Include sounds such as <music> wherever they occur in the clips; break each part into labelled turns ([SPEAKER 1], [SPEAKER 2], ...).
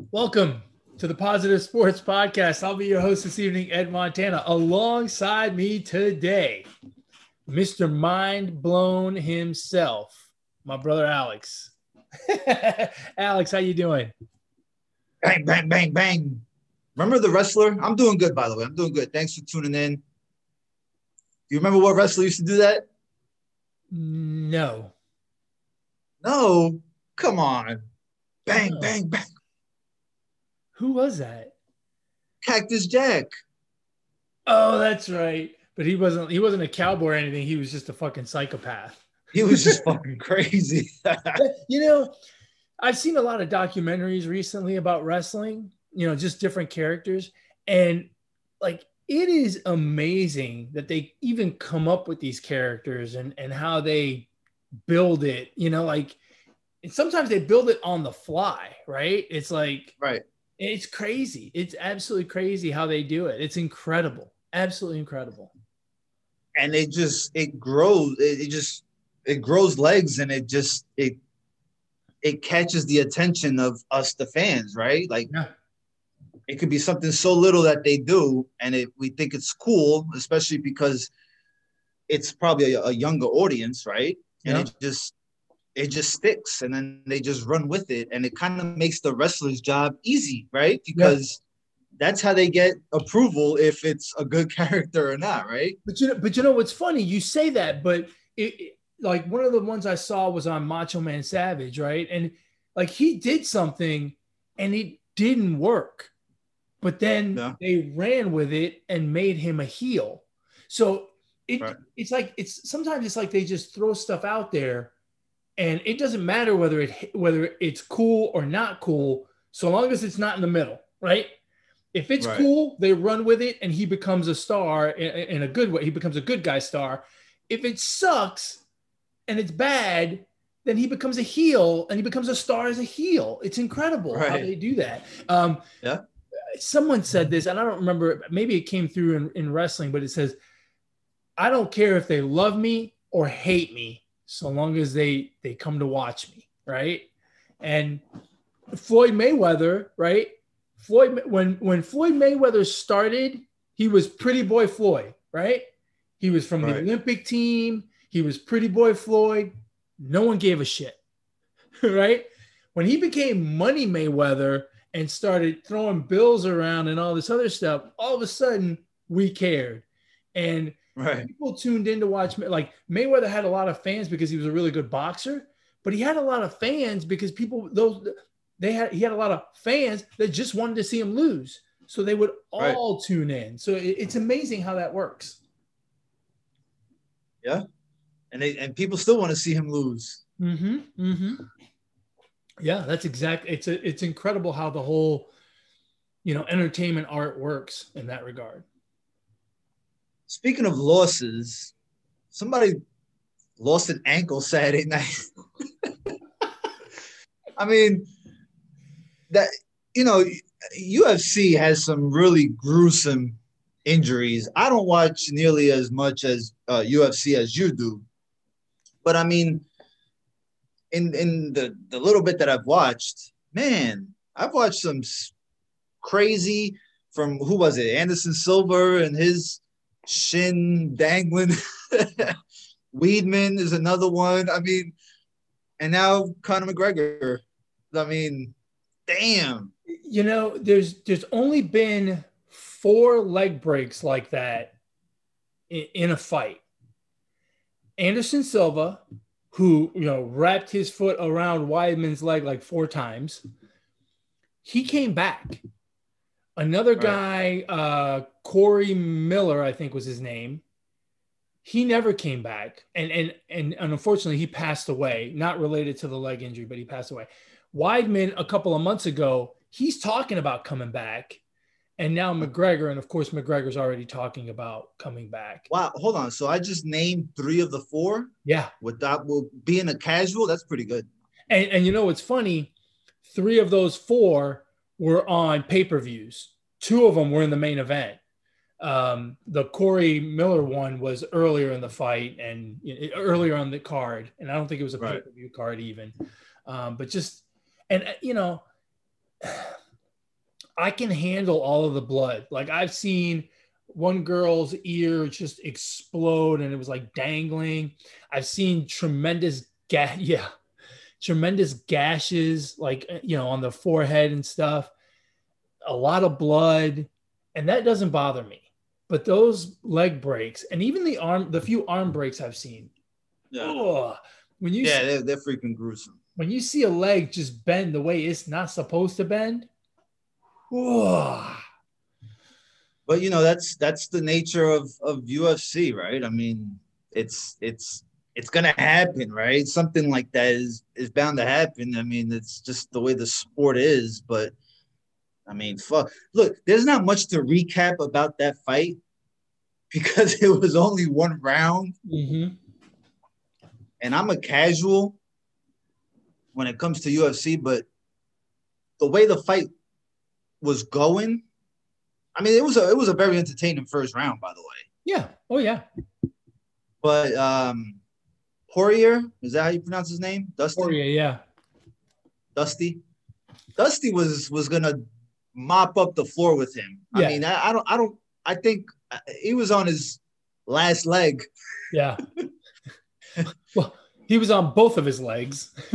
[SPEAKER 1] Welcome to the Positive Sports Podcast. I'll be your host this evening, Ed Montana. Alongside me today, Mr. Mind Blown himself, my brother Alex. <laughs> Alex, how you doing?
[SPEAKER 2] Bang, bang, bang, bang. Remember the wrestler? I'm doing good, by the way. I'm doing good. Thanks for tuning in. You remember what wrestler used to do that?
[SPEAKER 1] No.
[SPEAKER 2] No. Come on. Bang, bang, bang.
[SPEAKER 1] Who was that?
[SPEAKER 2] Cactus Jack.
[SPEAKER 1] Oh, that's right. But he wasn't he wasn't a cowboy or anything. He was just a fucking psychopath.
[SPEAKER 2] He was just <laughs> fucking crazy. <laughs>
[SPEAKER 1] you know, I've seen a lot of documentaries recently about wrestling, you know, just different characters. And like it is amazing that they even come up with these characters and, and how they build it, you know, like and sometimes they build it on the fly, right? It's like
[SPEAKER 2] right.
[SPEAKER 1] It's crazy. It's absolutely crazy how they do it. It's incredible. Absolutely incredible.
[SPEAKER 2] And it just it grows. It, it just it grows legs and it just it it catches the attention of us the fans, right? Like
[SPEAKER 1] Yeah.
[SPEAKER 2] it could be something so little that they do and it, we think it's cool especially because it's probably a, a younger audience right and
[SPEAKER 1] Yeah.
[SPEAKER 2] it just it just sticks and then they just run with it and it kind of makes the wrestler's job easy right because that's how they get approval if it's a good <laughs> character or not right
[SPEAKER 1] But you know, but you know what's funny? You say that, but it, it- like one of the ones I saw was on Macho Man Savage, right? And like he did something and it didn't work, but then
[SPEAKER 2] Yeah.
[SPEAKER 1] they ran with it and made him a heel. So it
[SPEAKER 2] Right.
[SPEAKER 1] it's like it's sometimes it's like they just throw stuff out there, and it doesn't matter whether it whether it's cool or not cool, so long as it's not in the middle, right? If it's
[SPEAKER 2] Right.
[SPEAKER 1] cool, they run with it, and he becomes a star in, in a good way. He becomes a good guy star. If it sucks and it's bad, then he becomes a heel, and he becomes a star as a heel. It's incredible how they do that. Um,
[SPEAKER 2] Yeah.
[SPEAKER 1] Someone said this, and I don't remember. Maybe it came through in, in wrestling, but it says, "I don't care if they love me or hate me, so long as they they come to watch me." Right? And Floyd Mayweather, right? Floyd when when Floyd Mayweather started, he was Pretty Boy Floyd, right? He was from the Olympic team. He was Pretty Boy Floyd. No one gave a shit, <laughs> right? When he became Money Mayweather and started throwing bills around and all this other stuff, all of a sudden we cared, and
[SPEAKER 2] right
[SPEAKER 1] people tuned in to watch. Like Mayweather had a lot of fans because he was a really good boxer, but he had a lot of fans because people those they had he had a lot of fans that just wanted to see him lose, so they would
[SPEAKER 2] Right.
[SPEAKER 1] all tune in. So it- it's amazing how that works. Yeah.
[SPEAKER 2] And they and people still want to see him lose
[SPEAKER 1] Mm-hmm. Mm-hmm. Yeah, that's exact. It's a, it's incredible how the whole, you know, entertainment art works in that regard.
[SPEAKER 2] Speaking of losses, somebody lost an ankle Saturday night. <laughs> I mean, that you know, UFC has some really gruesome injuries. I don't watch nearly as much as uh, UFC as you do, but I mean, in in the the little bit that I've watched, man, I've watched some crazy from who was it? Anderson Silva and his shin dangling. <laughs> Weidman is another one. I mean, and now Conor McGregor. I mean, damn.
[SPEAKER 1] You know, there's there's only been four leg breaks like that in, in a fight. Anderson Silva, who you know wrapped his foot around Weidman's leg like four times, he came back. Another
[SPEAKER 2] Right.
[SPEAKER 1] guy, uh, Corey Miller, I think was his name. He never came back, and and and, and unfortunately, he passed away. Not related to the leg injury, but he passed away. Weidman, a couple of months ago, he's talking about coming back, and now McGregor, and of course, McGregor's already talking about coming back.
[SPEAKER 2] Wow, hold on. So I just named three of the four
[SPEAKER 1] Yeah,
[SPEAKER 2] without well, being a casual. That's pretty good.
[SPEAKER 1] and and you know what's funny? Three of those four were on pay per views. Two of them were in the main event. Um, the Corey Miller one was earlier in the fight and you know, earlier on the card, and I don't think it was a
[SPEAKER 2] Right.
[SPEAKER 1] pay per view card even. Um, but just and uh, you know, <sighs> I can handle all of the blood. Like I've seen one girl's ear just explode and it was like dangling. I've seen tremendous ga- <laughs> yeah, tremendous gashes like uh, you know on the forehead and stuff. A lot of blood and that doesn't bother me. But those leg breaks and even the arm the few arm breaks I've seen. Yeah. when you
[SPEAKER 2] Yeah, they're, they're freaking gruesome.
[SPEAKER 1] When you see a leg just bend the way it's not supposed to bend,
[SPEAKER 2] but you know that's that's the nature of of UFC, right? I mean, it's it's it's gonna happen, right? Something like that is is bound to happen. I mean, it's just the way the sport is. But I mean, fuck. Look, there's not much to recap about that fight <laughs> because it was only one round. Mm-hmm. And I'm a casual when it comes to UFC, but the way the fight was going, I mean, it was a it was a very entertaining first round, by the way.
[SPEAKER 1] Yeah. Oh yeah.
[SPEAKER 2] But um Poirier, is that how you pronounce his name?
[SPEAKER 1] Dusty. Poirier, yeah.
[SPEAKER 2] Dusty. Dusty was was gonna mop up the floor with him. Yeah. I mean, I, I don't I don't I think uh, he was on his last leg.
[SPEAKER 1] Yeah. <laughs> well, he was on both of his legs. <laughs>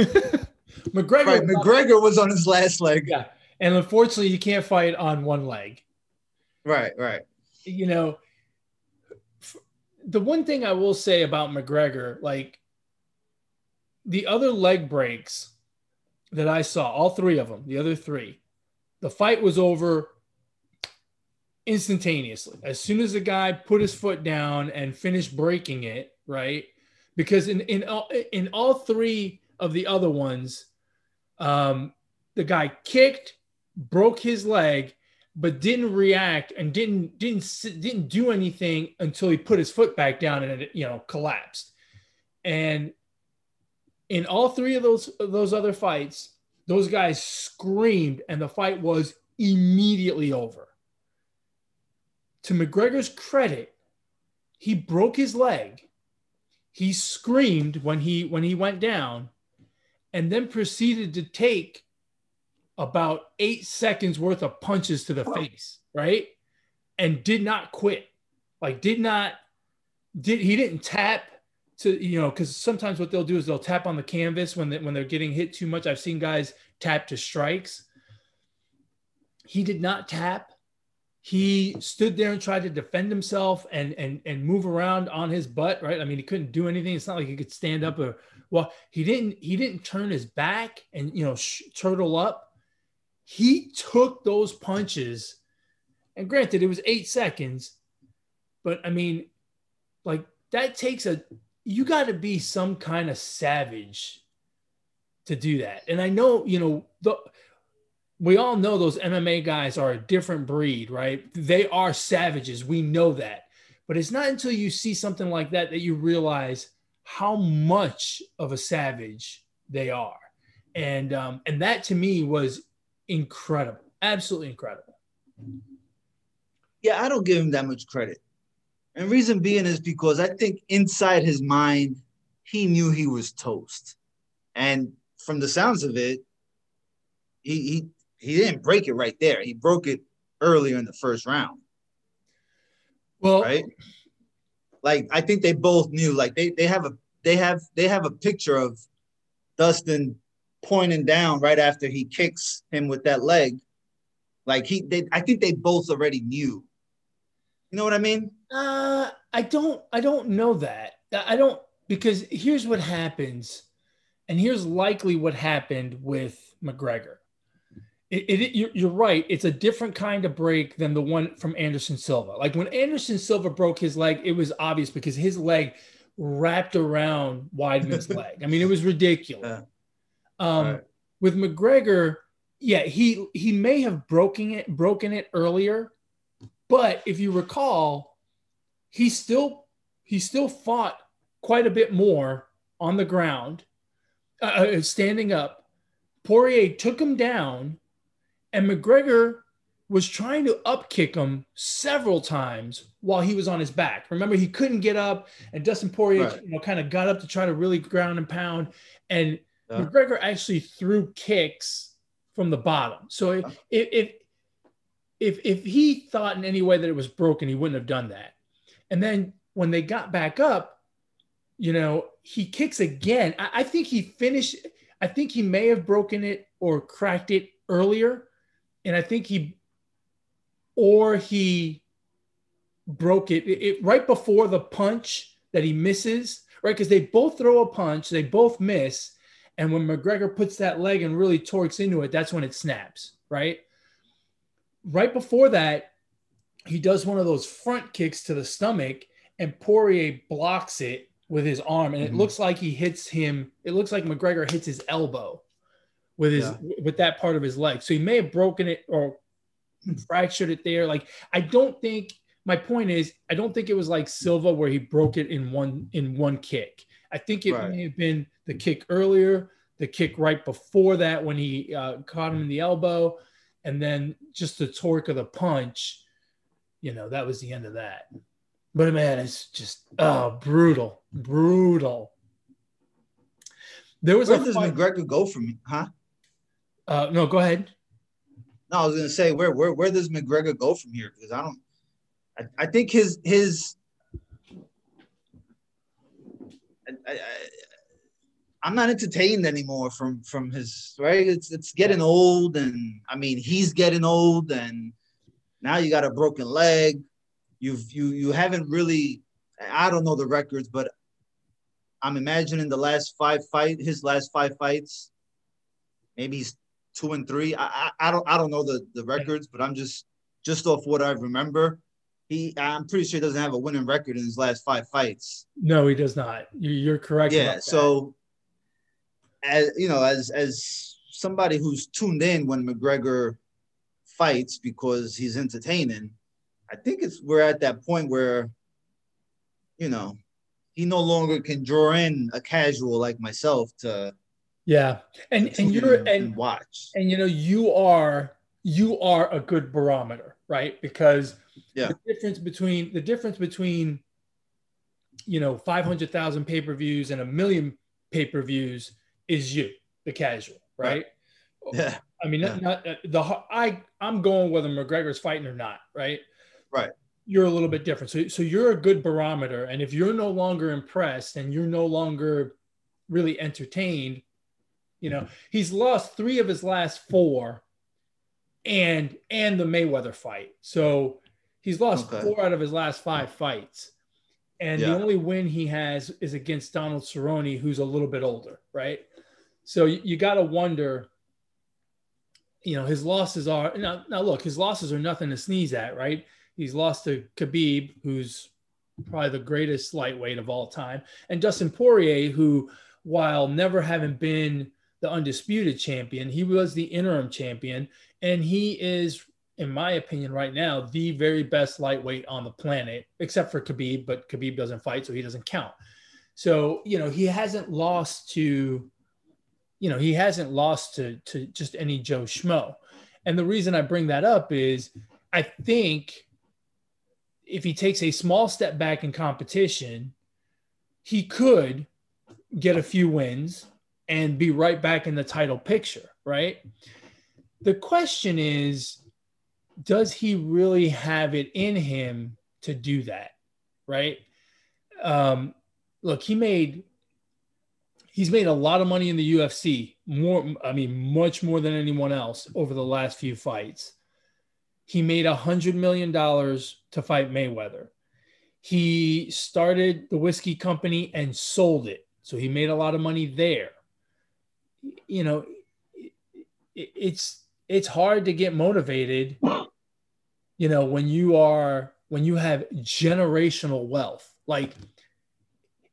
[SPEAKER 1] McGregor.
[SPEAKER 2] Right, McGregor was on his last leg.
[SPEAKER 1] Yeah. And unfortunately, you can't fight on one leg.
[SPEAKER 2] Right, right.
[SPEAKER 1] You know, the one thing I will say about McGregor, like the other leg breaks that I saw, all three of them, the other three, the fight was over instantaneously. As soon as the guy put his foot down and finished breaking it, right? Because in in all, in all three of the other ones, um, the guy kicked, broke his leg, but didn't react and didn't didn't didn't do anything until he put his foot back down and it you know collapsed. And in all three of those of those other fights, those guys screamed and the fight was immediately over. To McGregor's credit, he broke his leg. He screamed when he when he went down and then proceeded to take about eight seconds worth of punches to the face, right? And did not quit. Like, did not, did he didn't tap to, you know, because sometimes what they'll do is they'll tap on the canvas when, they, when they're getting hit too much. I've seen guys tap to strikes. He did not tap. He stood there and tried to defend himself and and and move around on his butt, right? I mean, he couldn't do anything. It's not like he could stand up or well, he didn't he didn't turn his back and you know sh- turtle up he took those punches, and granted, it was eight seconds, but I mean, like that takes a you got to be some kind of savage to do that. And I know, you know, the we all know those MMA guys are a different breed, right? They are savages. We know that. But it's not until you see something like that that you realize how much of a savage they are. And um, and that to me was incredible, absolutely incredible.
[SPEAKER 2] Yeah, I don't give him that much credit. And reason being is because I think inside his mind, he knew he was toast. And from the sounds of it, he he he didn't break it right there. He broke it earlier in the first round.
[SPEAKER 1] Well,
[SPEAKER 2] right? Like I think they both knew. Like they they have a they have they have a picture of Dustin pointing down right after he kicks him with that leg. Like he, they, I think they both already knew. You know what I mean?
[SPEAKER 1] Uh, I don't, I don't know that. I don't because here's what happens, and here's likely what happened with McGregor. It, it, you're, you're right. It's a different kind of break than the one from Anderson Silva. Like when Anderson Silva broke his leg, it was obvious because his leg wrapped around Weidman's <laughs> leg. I mean, it was ridiculous. Um, right. With McGregor, yeah, he he may have broken it broken it earlier, but if you recall, he still he still fought quite a bit more on the ground, uh, uh standing up. Poirier took him down, and McGregor was trying to up kick him several times while he was on his back. Remember, he couldn't get up, and Dustin Poirier, right. you know, kind of got up to try to really ground and pound, and yeah. McGregor actually threw kicks from the bottom. So if, if, if if he thought in any way that it was broken, he wouldn't have done that. And then when they got back up, you know, he kicks again. I, I think he finished. I think he may have broken it or cracked it earlier, and I think he, or he broke it, it, it right before the punch that he misses. Right, because they both throw a punch, they both miss, and when McGregor puts that leg and really torques into it, that's when it snaps. Right right before that, he does one of those front kicks to the stomach, and Poirier blocks it with his arm, and it mm-hmm. looks like he hits him. It looks like McGregor hits his elbow with his yeah. with that part of his leg. So he may have broken it or fractured it there. Like I don't think my point is I don't think it was like Silva where he broke it in one in one kick. I think it right. may have been the kick earlier, the kick right before that when he uh, caught him in the elbow, and then just the torque of the punch, you know, that was the end of that. But man, it's just oh brutal, brutal.
[SPEAKER 2] There was where does fight- McGregor go from huh?
[SPEAKER 1] Uh, no, go ahead.
[SPEAKER 2] No, I was gonna say where where where does McGregor go from here? Because I don't. I, I think his his. I, I, I'm not entertained anymore from from his right. It's it's getting old, and I mean he's getting old, and now you got a broken leg. You've you you haven't really. I don't know the records, but I'm imagining the last five fight his last five fights. Maybe he's two and three. I I, I don't I don't know the the records, but I'm just just off what I remember. He, I'm pretty sure he doesn't have a winning record in his last five fights.
[SPEAKER 1] No, he does not. You're correct.
[SPEAKER 2] Yeah. So as you know, as as somebody who's tuned in when McGregor fights because he's entertaining, I think it's we're at that point where, you know, he no longer can draw in a casual like myself to
[SPEAKER 1] yeah. And and you're and, and watch. and you know you are you are a good barometer right? Because yeah. the difference between the difference between you know 500,000 pay-per-views and a million pay-per-views is you, the casual, right? right. Yeah. I mean, yeah. not, not, the I I'm going whether McGregor's fighting or not, right?
[SPEAKER 2] Right.
[SPEAKER 1] You're a little bit different. So so you're a good barometer, and if you're no longer impressed and you're no longer really entertained, you know, <laughs> he's lost three of his last four, and and the Mayweather fight. So he's lost okay. four out of his last five fights. And yeah. the only win he has is against Donald Cerrone, who's a little bit older, right? So you, you got to wonder, you know, his losses are now, now look, his losses are nothing to sneeze at, right? He's lost to Khabib, who's probably the greatest lightweight of all time, and Dustin Poirier, who, while never having been the undisputed champion, he was the interim champion, and he is, in my opinion, right now, the very best lightweight on the planet, except for Khabib, but Khabib doesn't fight, so he doesn't count. So, you know, he hasn't lost to you know, he hasn't lost to, to just any Joe Schmo. And the reason I bring that up is I think if he takes a small step back in competition, he could get a few wins and be right back in the title picture, right? The question is, does he really have it in him to do that, right? Um, look, he made he's made a lot of money in the UFC, more I mean much more than anyone else over the last few fights. He made a hundred million dollars to fight Mayweather. He started the whiskey company and sold it, so he made a lot of money there. You know, it's it's hard to get motivated. You know, when you are when you have generational wealth, like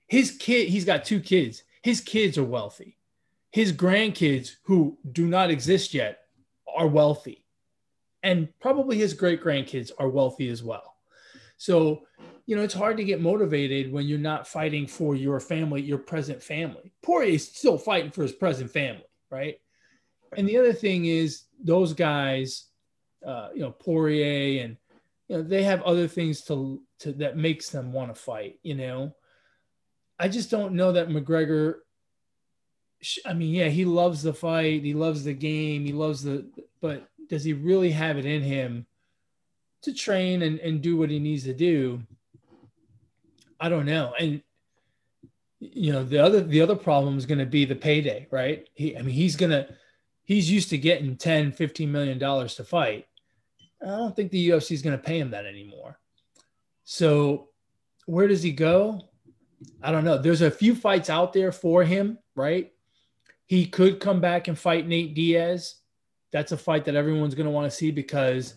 [SPEAKER 1] his kid, he's got two kids his kids are wealthy. His grandkids, who do not exist yet, are wealthy. And probably his great grandkids are wealthy as well. So, you know, it's hard to get motivated when you're not fighting for your family, your present family. Poirier is still fighting for his present family, right? And the other thing is those guys, uh, you know, Poirier and you know, they have other things to, to that makes them want to fight, you know. I just don't know that McGregor. I mean, yeah, he loves the fight, he loves the game, he loves the, but does he really have it in him to train and, and do what he needs to do. I don't know. And you know, the other the other problem is going to be the payday, right? He I mean he's going to he's used to getting 10, 15 million dollars to fight. I don't think the UFC is going to pay him that anymore. So where does he go? I don't know. There's a few fights out there for him, right? He could come back and fight Nate Diaz. That's a fight that everyone's going to want to see because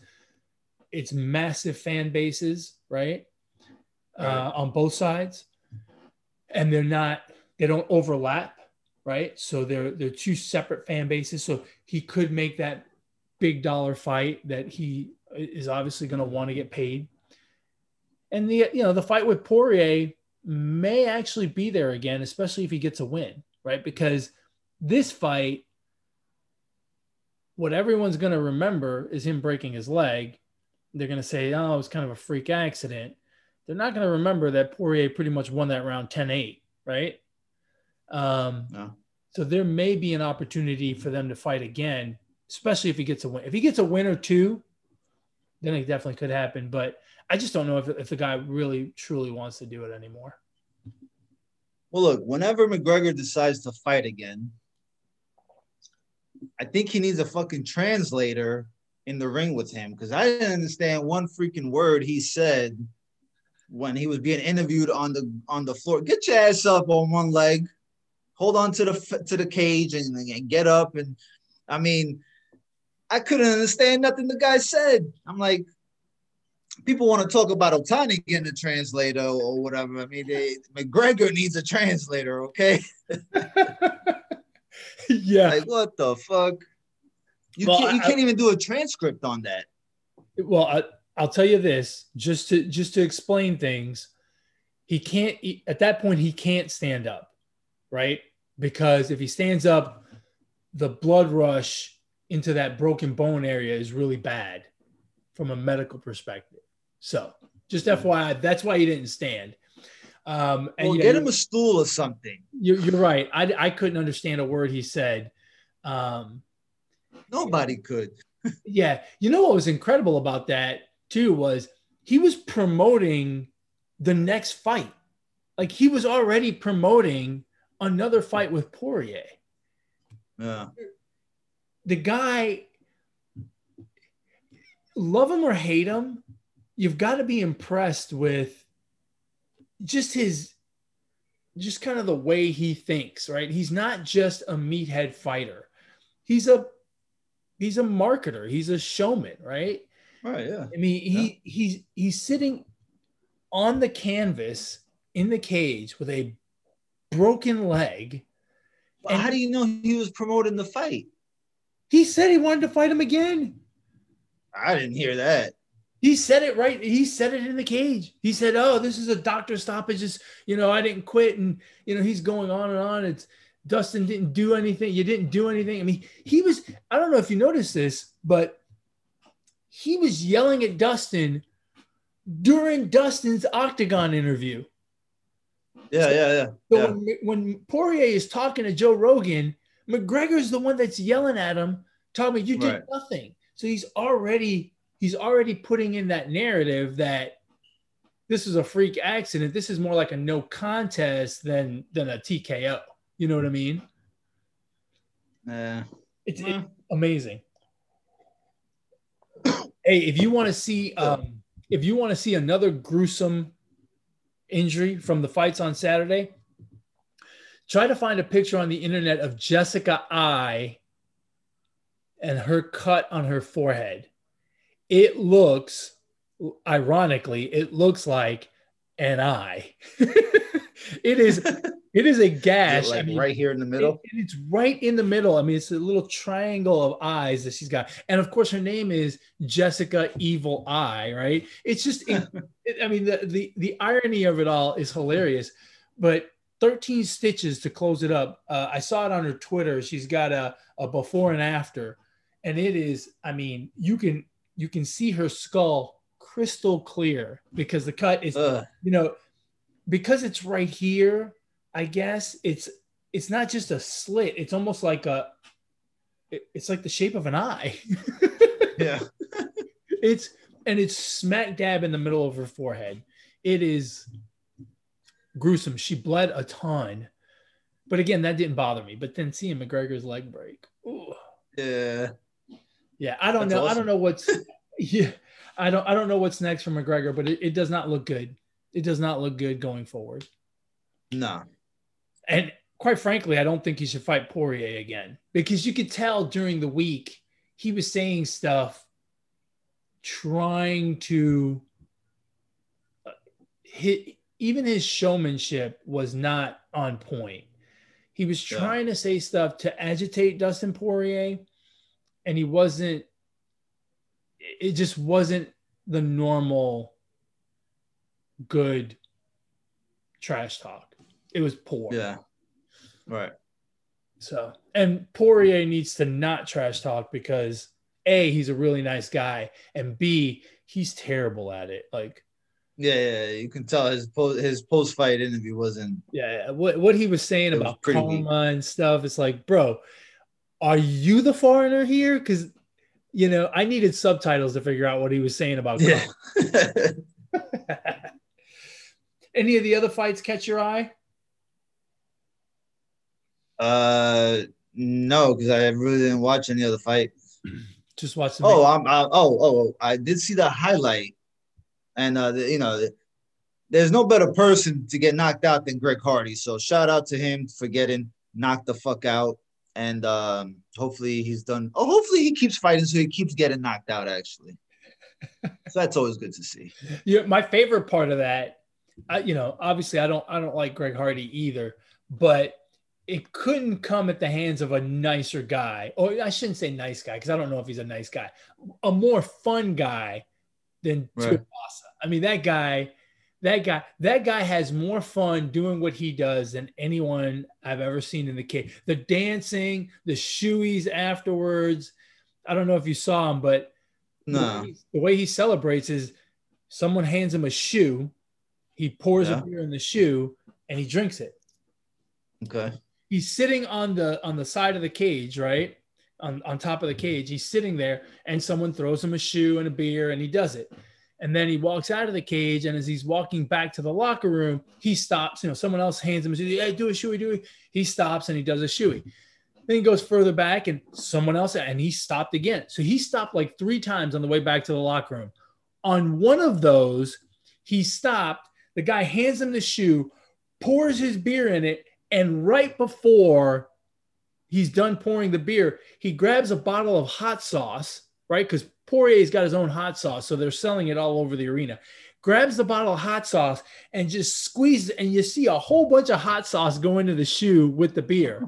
[SPEAKER 1] it's massive fan bases, right? right. Uh, on both sides, and they're not they don't overlap, right? So they're they're two separate fan bases. So he could make that big dollar fight that he is obviously going to want to get paid. And the you know the fight with Poirier may actually be there again, especially if he gets a win, right? Because this fight, what everyone's going to remember is him breaking his leg they're going to say, oh, it was kind of a freak accident. They're not going to remember that Poirier pretty much won that round 10 8, right? Um, no. So there may be an opportunity for them to fight again, especially if he gets a win. If he gets a win or two, then it definitely could happen. But I just don't know if, if the guy really truly wants to do it anymore.
[SPEAKER 2] Well, look, whenever McGregor decides to fight again, I think he needs a fucking translator in the ring with him because I didn't understand one freaking word he said when he was being interviewed on the on the floor. Get your ass up on one leg, hold on to the to the cage, and, and get up. And I mean, I couldn't understand nothing the guy said. I'm like, people want to talk about Ohtani getting a translator or whatever. I mean, they, McGregor needs a translator, okay? <laughs>
[SPEAKER 1] yeah.
[SPEAKER 2] Like, what the fuck? You well, can't. You I, can't even do a transcript on that.
[SPEAKER 1] Well, I, I'll tell you this, just to just to explain things. He can't. He, at that point, he can't stand up, right? Because if he stands up, the blood rush into that broken bone area is really bad from a medical perspective. So, just FYI, that's why he didn't stand.
[SPEAKER 2] Um, and well, get him a stool or something.
[SPEAKER 1] You're, you're right. I, I couldn't understand a word he said. Um,
[SPEAKER 2] Nobody could. <laughs>
[SPEAKER 1] yeah. You know what was incredible about that too was he was promoting the next fight. Like he was already promoting another fight with Poirier.
[SPEAKER 2] Yeah.
[SPEAKER 1] The guy, love him or hate him, you've got to be impressed with just his, just kind of the way he thinks, right? He's not just a meathead fighter. He's a he's a marketer. He's a showman, right?
[SPEAKER 2] Right. Yeah. I
[SPEAKER 1] mean, he yeah. he's he's sitting on the canvas in the cage with a broken leg.
[SPEAKER 2] Well, how do you know he was promoting the fight?
[SPEAKER 1] He said he wanted to fight him again.
[SPEAKER 2] I didn't hear that.
[SPEAKER 1] He said it right. He said it in the cage. He said, "Oh, this is a doctor stoppage. Just you know, I didn't quit." And you know, he's going on and on. It's Dustin didn't do anything. You didn't do anything. I mean, he was, I don't know if you noticed this, but he was yelling at Dustin during Dustin's octagon interview.
[SPEAKER 2] Yeah, yeah, yeah. So
[SPEAKER 1] yeah. When, when Poirier is talking to Joe Rogan, McGregor's the one that's yelling at him, about you did right. nothing. So he's already he's already putting in that narrative that this is a freak accident. This is more like a no contest than than a TKO. You know what I mean?
[SPEAKER 2] Yeah.
[SPEAKER 1] It's, it's amazing. <coughs> hey, if you want to see um, if you want to see another gruesome injury from the fights on Saturday, try to find a picture on the internet of Jessica Eye and her cut on her forehead. It looks ironically, it looks like an eye. <laughs> it is <laughs> it is a gash.
[SPEAKER 2] Is like I mean, right here in the middle.
[SPEAKER 1] It, it's right in the middle. I mean, it's a little triangle of eyes that she's got, and of course, her name is Jessica Evil Eye. Right? It's just, it, <laughs> I mean, the, the the irony of it all is hilarious. But 13 stitches to close it up. Uh, I saw it on her Twitter. She's got a, a before and after, and it is. I mean, you can you can see her skull crystal clear because the cut is, Ugh. you know, because it's right here I guess it's it's not just a slit. It's almost like a it's like the shape of an eye. <laughs>
[SPEAKER 2] yeah.
[SPEAKER 1] It's and it's smack dab in the middle of her forehead. It is gruesome. She bled a ton, but again, that didn't bother me. But then seeing McGregor's leg break, ooh.
[SPEAKER 2] Yeah,
[SPEAKER 1] yeah. I don't
[SPEAKER 2] That's
[SPEAKER 1] know. I don't know what's <laughs> yeah. I don't. I don't know what's next for McGregor, but it, it does not look good. It does not look good going forward.
[SPEAKER 2] no.
[SPEAKER 1] And quite frankly, I don't think he should fight Poirier again because you could tell during the week he was saying stuff trying to uh, hit even his showmanship was not on point. He was
[SPEAKER 2] Yeah.
[SPEAKER 1] trying to say stuff to agitate Dustin Poirier and he wasn't it just wasn't the normal good trash talk. It was poor.
[SPEAKER 2] Yeah. Right.
[SPEAKER 1] So, and Poirier needs to not trash talk because A, he's a really nice guy, and B, he's terrible at it. Like,
[SPEAKER 2] Yeah, yeah. You can tell his post his post fight interview wasn't.
[SPEAKER 1] yeah, what, what he was saying
[SPEAKER 2] was
[SPEAKER 1] about
[SPEAKER 2] pretty weak.
[SPEAKER 1] and stuff, it's like, bro, are you the foreigner here? Because, you know, I needed subtitles to figure out what he was saying about
[SPEAKER 2] Yeah. <laughs>
[SPEAKER 1] Any of the other fights catch your eye?
[SPEAKER 2] uh, no, because I really didn't watch any other fight.
[SPEAKER 1] Just watch the
[SPEAKER 2] Oh, I'm. I, oh, oh, I did see the highlight, and uh, you know, there's no better person to get knocked out than Greg Hardy. So shout out to him for getting knocked the fuck out, and um, hopefully he's done. Oh, hopefully he keeps fighting so he keeps getting knocked out. Actually, <laughs> so that's always good to see.
[SPEAKER 1] Yeah, my favorite part of that, I, you know, obviously I don't I don't like Greg Hardy either, but it couldn't come at the hands of a nicer guy, or I shouldn't say nice guy because I don't know if he's a nice guy, a more fun guy than
[SPEAKER 2] Right.
[SPEAKER 1] Tuivasa. I mean, that guy, that guy, that guy has more fun doing what he does than anyone I've ever seen in the cage. The dancing, the shoeies afterwards. I don't know if you saw him, but the
[SPEAKER 2] No,
[SPEAKER 1] way he- the way he celebrates is someone hands him a shoe, he pours
[SPEAKER 2] Yeah.
[SPEAKER 1] a beer in the shoe, and he drinks it.
[SPEAKER 2] okay,
[SPEAKER 1] He's sitting on the on the side of the cage, right? On, on top of the cage. He's sitting there, and someone throws him a shoe and a beer, and he does it. And then he walks out of the cage, and as he's walking back to the locker room, he stops. You know, someone else hands him a shoe. Hey, do a shoey, do it. He stops and he does a shoey. Then he goes further back, and someone else, and he stopped again. So he stopped like three times on the way back to the locker room. On one of those, he stopped. The guy hands him the shoe, pours his beer in it, and right before he's done pouring the beer, he grabs a bottle of hot sauce, right? Because Poirier's got his own hot sauce, so they're selling it all over the arena. Grabs the bottle of hot sauce and just squeezes, it, and you see a whole bunch of hot sauce go into the shoe with the beer.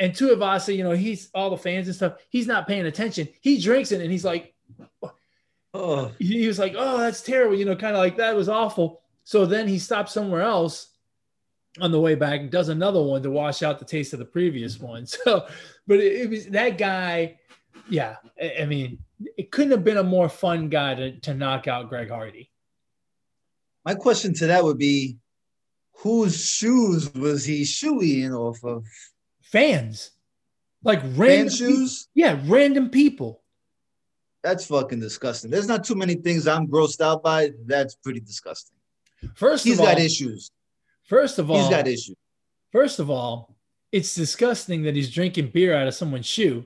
[SPEAKER 1] And Tuivasa, you know, he's all the fans and stuff. He's not paying attention. He drinks it, and he's like,
[SPEAKER 2] oh,
[SPEAKER 1] he he was like, "Oh, that's terrible," you know, kind of like that was awful. So then he stops somewhere else on the way back and does another one to wash out the taste of the previous mm-hmm. one. <laughs> So, but it, it was that guy. Yeah, I, I mean, it couldn't have been a more fun guy to, to knock out Greg Hardy.
[SPEAKER 2] my question to that would be, whose shoes was he shoeing off of?
[SPEAKER 1] Fans, like
[SPEAKER 2] Fan
[SPEAKER 1] random
[SPEAKER 2] shoes?
[SPEAKER 1] yeah, random people.
[SPEAKER 2] That's fucking disgusting. There's not too many things I'm grossed out by. That's pretty disgusting.
[SPEAKER 1] First
[SPEAKER 2] He's
[SPEAKER 1] of all, he's
[SPEAKER 2] got issues.
[SPEAKER 1] First of all,
[SPEAKER 2] He's got issues.
[SPEAKER 1] First of all, it's disgusting that he's drinking beer out of someone's shoe.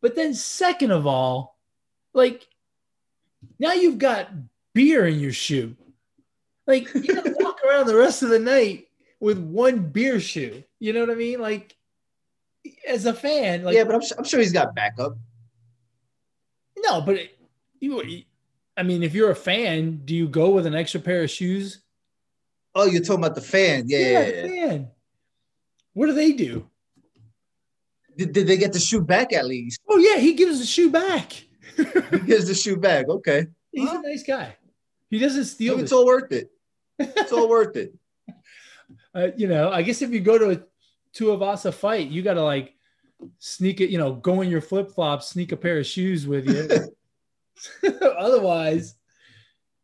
[SPEAKER 1] But then, second of all, like now you've got beer in your shoe. Like you gotta <laughs> walk around the rest of the night with one beer shoe. You know what I mean? Like as a fan, like
[SPEAKER 2] yeah, but I'm, I'm sure he's got backup.
[SPEAKER 1] no, but it, you. I mean, if you're a fan, do you go with an extra pair of shoes?
[SPEAKER 2] Oh, you're talking about the fan. Yeah, yeah,
[SPEAKER 1] the
[SPEAKER 2] yeah.
[SPEAKER 1] fan. What do they do?
[SPEAKER 2] Did, did they get the shoe back at least?
[SPEAKER 1] Oh yeah, he gives the shoe back.
[SPEAKER 2] He gives the shoe back. Okay.
[SPEAKER 1] He's
[SPEAKER 2] Huh?
[SPEAKER 1] a nice guy. He doesn't steal.
[SPEAKER 2] It's all worth it. It's all worth it. <laughs>
[SPEAKER 1] uh, you know, I guess if you go to a Tuivasa fight, you got to like sneak it. You know, go in your flip flops, sneak a pair of shoes with you. <laughs> <laughs> Otherwise,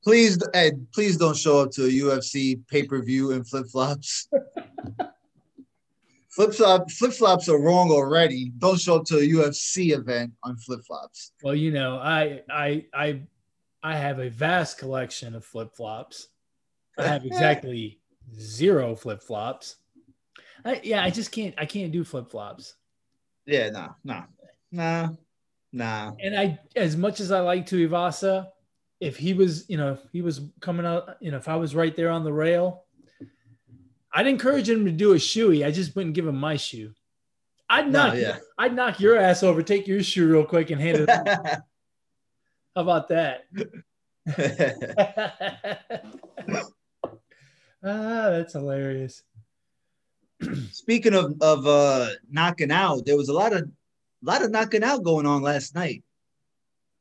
[SPEAKER 2] Please, Ed, please don't show up to a UFC pay per view in flip flops. <laughs> flip flop flip flops are wrong already. Don't show up to a UFC event on flip flops.
[SPEAKER 1] well, you know, I I I I have a vast collection of flip flops. I have <laughs> exactly zero flip flops. Yeah, I just can't. I can't do flip flops.
[SPEAKER 2] Yeah, no, no, no, no.
[SPEAKER 1] And I, as much as I like Tuivasa, if he was, you know, if he was coming out, you know, if I was right there on the rail, I'd encourage him to do a shoey. I just wouldn't give him my shoe. I'd knock, no, yeah. I'd knock your ass over, take your shoe real quick, and hand it. <laughs> How about that? <laughs> <laughs> ah, that's hilarious.
[SPEAKER 2] Speaking of of uh, knocking out, there was a lot of a lot of knocking out going on last night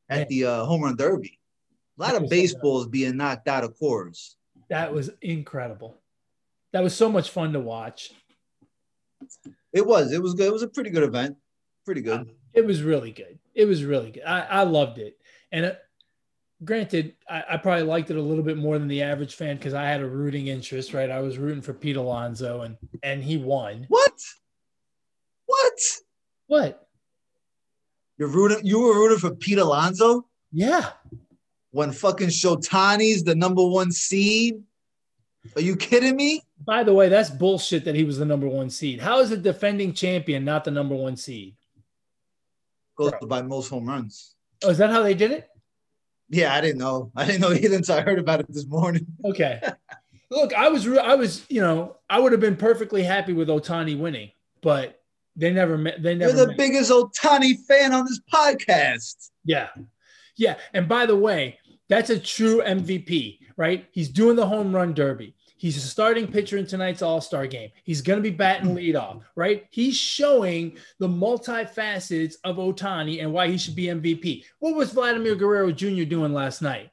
[SPEAKER 2] at the uh, home run derby. A lot of baseballs being knocked out of course.
[SPEAKER 1] That was incredible. That was so much fun to watch.
[SPEAKER 2] It was. It was good. It was a pretty good event. Pretty good.
[SPEAKER 1] It was really good. It was really good. I, I loved it. And uh, granted, I, I, probably liked it a little bit more than the average fan because I had a rooting interest, right? I was rooting for Pete Alonso and and he won.
[SPEAKER 2] What? What?
[SPEAKER 1] What?
[SPEAKER 2] You're rooting you were rooting for Pete Alonso?
[SPEAKER 1] Yeah.
[SPEAKER 2] When fucking Shotani's the number one seed? Are you kidding me?
[SPEAKER 1] By the way, that's bullshit that he was the number one seed. How is a defending champion not the number one seed?
[SPEAKER 2] Goes Bro. by most home runs.
[SPEAKER 1] Oh, is that how they did it?
[SPEAKER 2] Yeah, I didn't know. I didn't know either until I heard about it this morning.
[SPEAKER 1] Okay. Look, I was, I was, you know, I would have been perfectly happy with Ohtani winning, but they never met. They never.
[SPEAKER 2] You're the
[SPEAKER 1] met.
[SPEAKER 2] biggest Ohtani fan on this podcast.
[SPEAKER 1] Yeah, yeah. And by the way, that's a true MVP, right? He's doing the home run derby. He's a starting pitcher in tonight's All Star game. He's going to be batting leadoff, right? He's showing the multifacets of Ohtani and why he should be MVP. What was Vladimir Guerrero Jr. doing last night?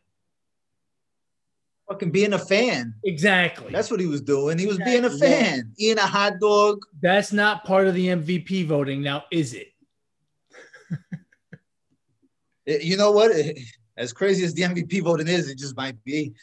[SPEAKER 2] Fucking being a fan.
[SPEAKER 1] Exactly.
[SPEAKER 2] That's what he was doing. He was exactly. being a fan, eating a hot dog.
[SPEAKER 1] That's not part of the MVP voting now, is it? <laughs>
[SPEAKER 2] you know what? As crazy as the MVP voting is, it just might be.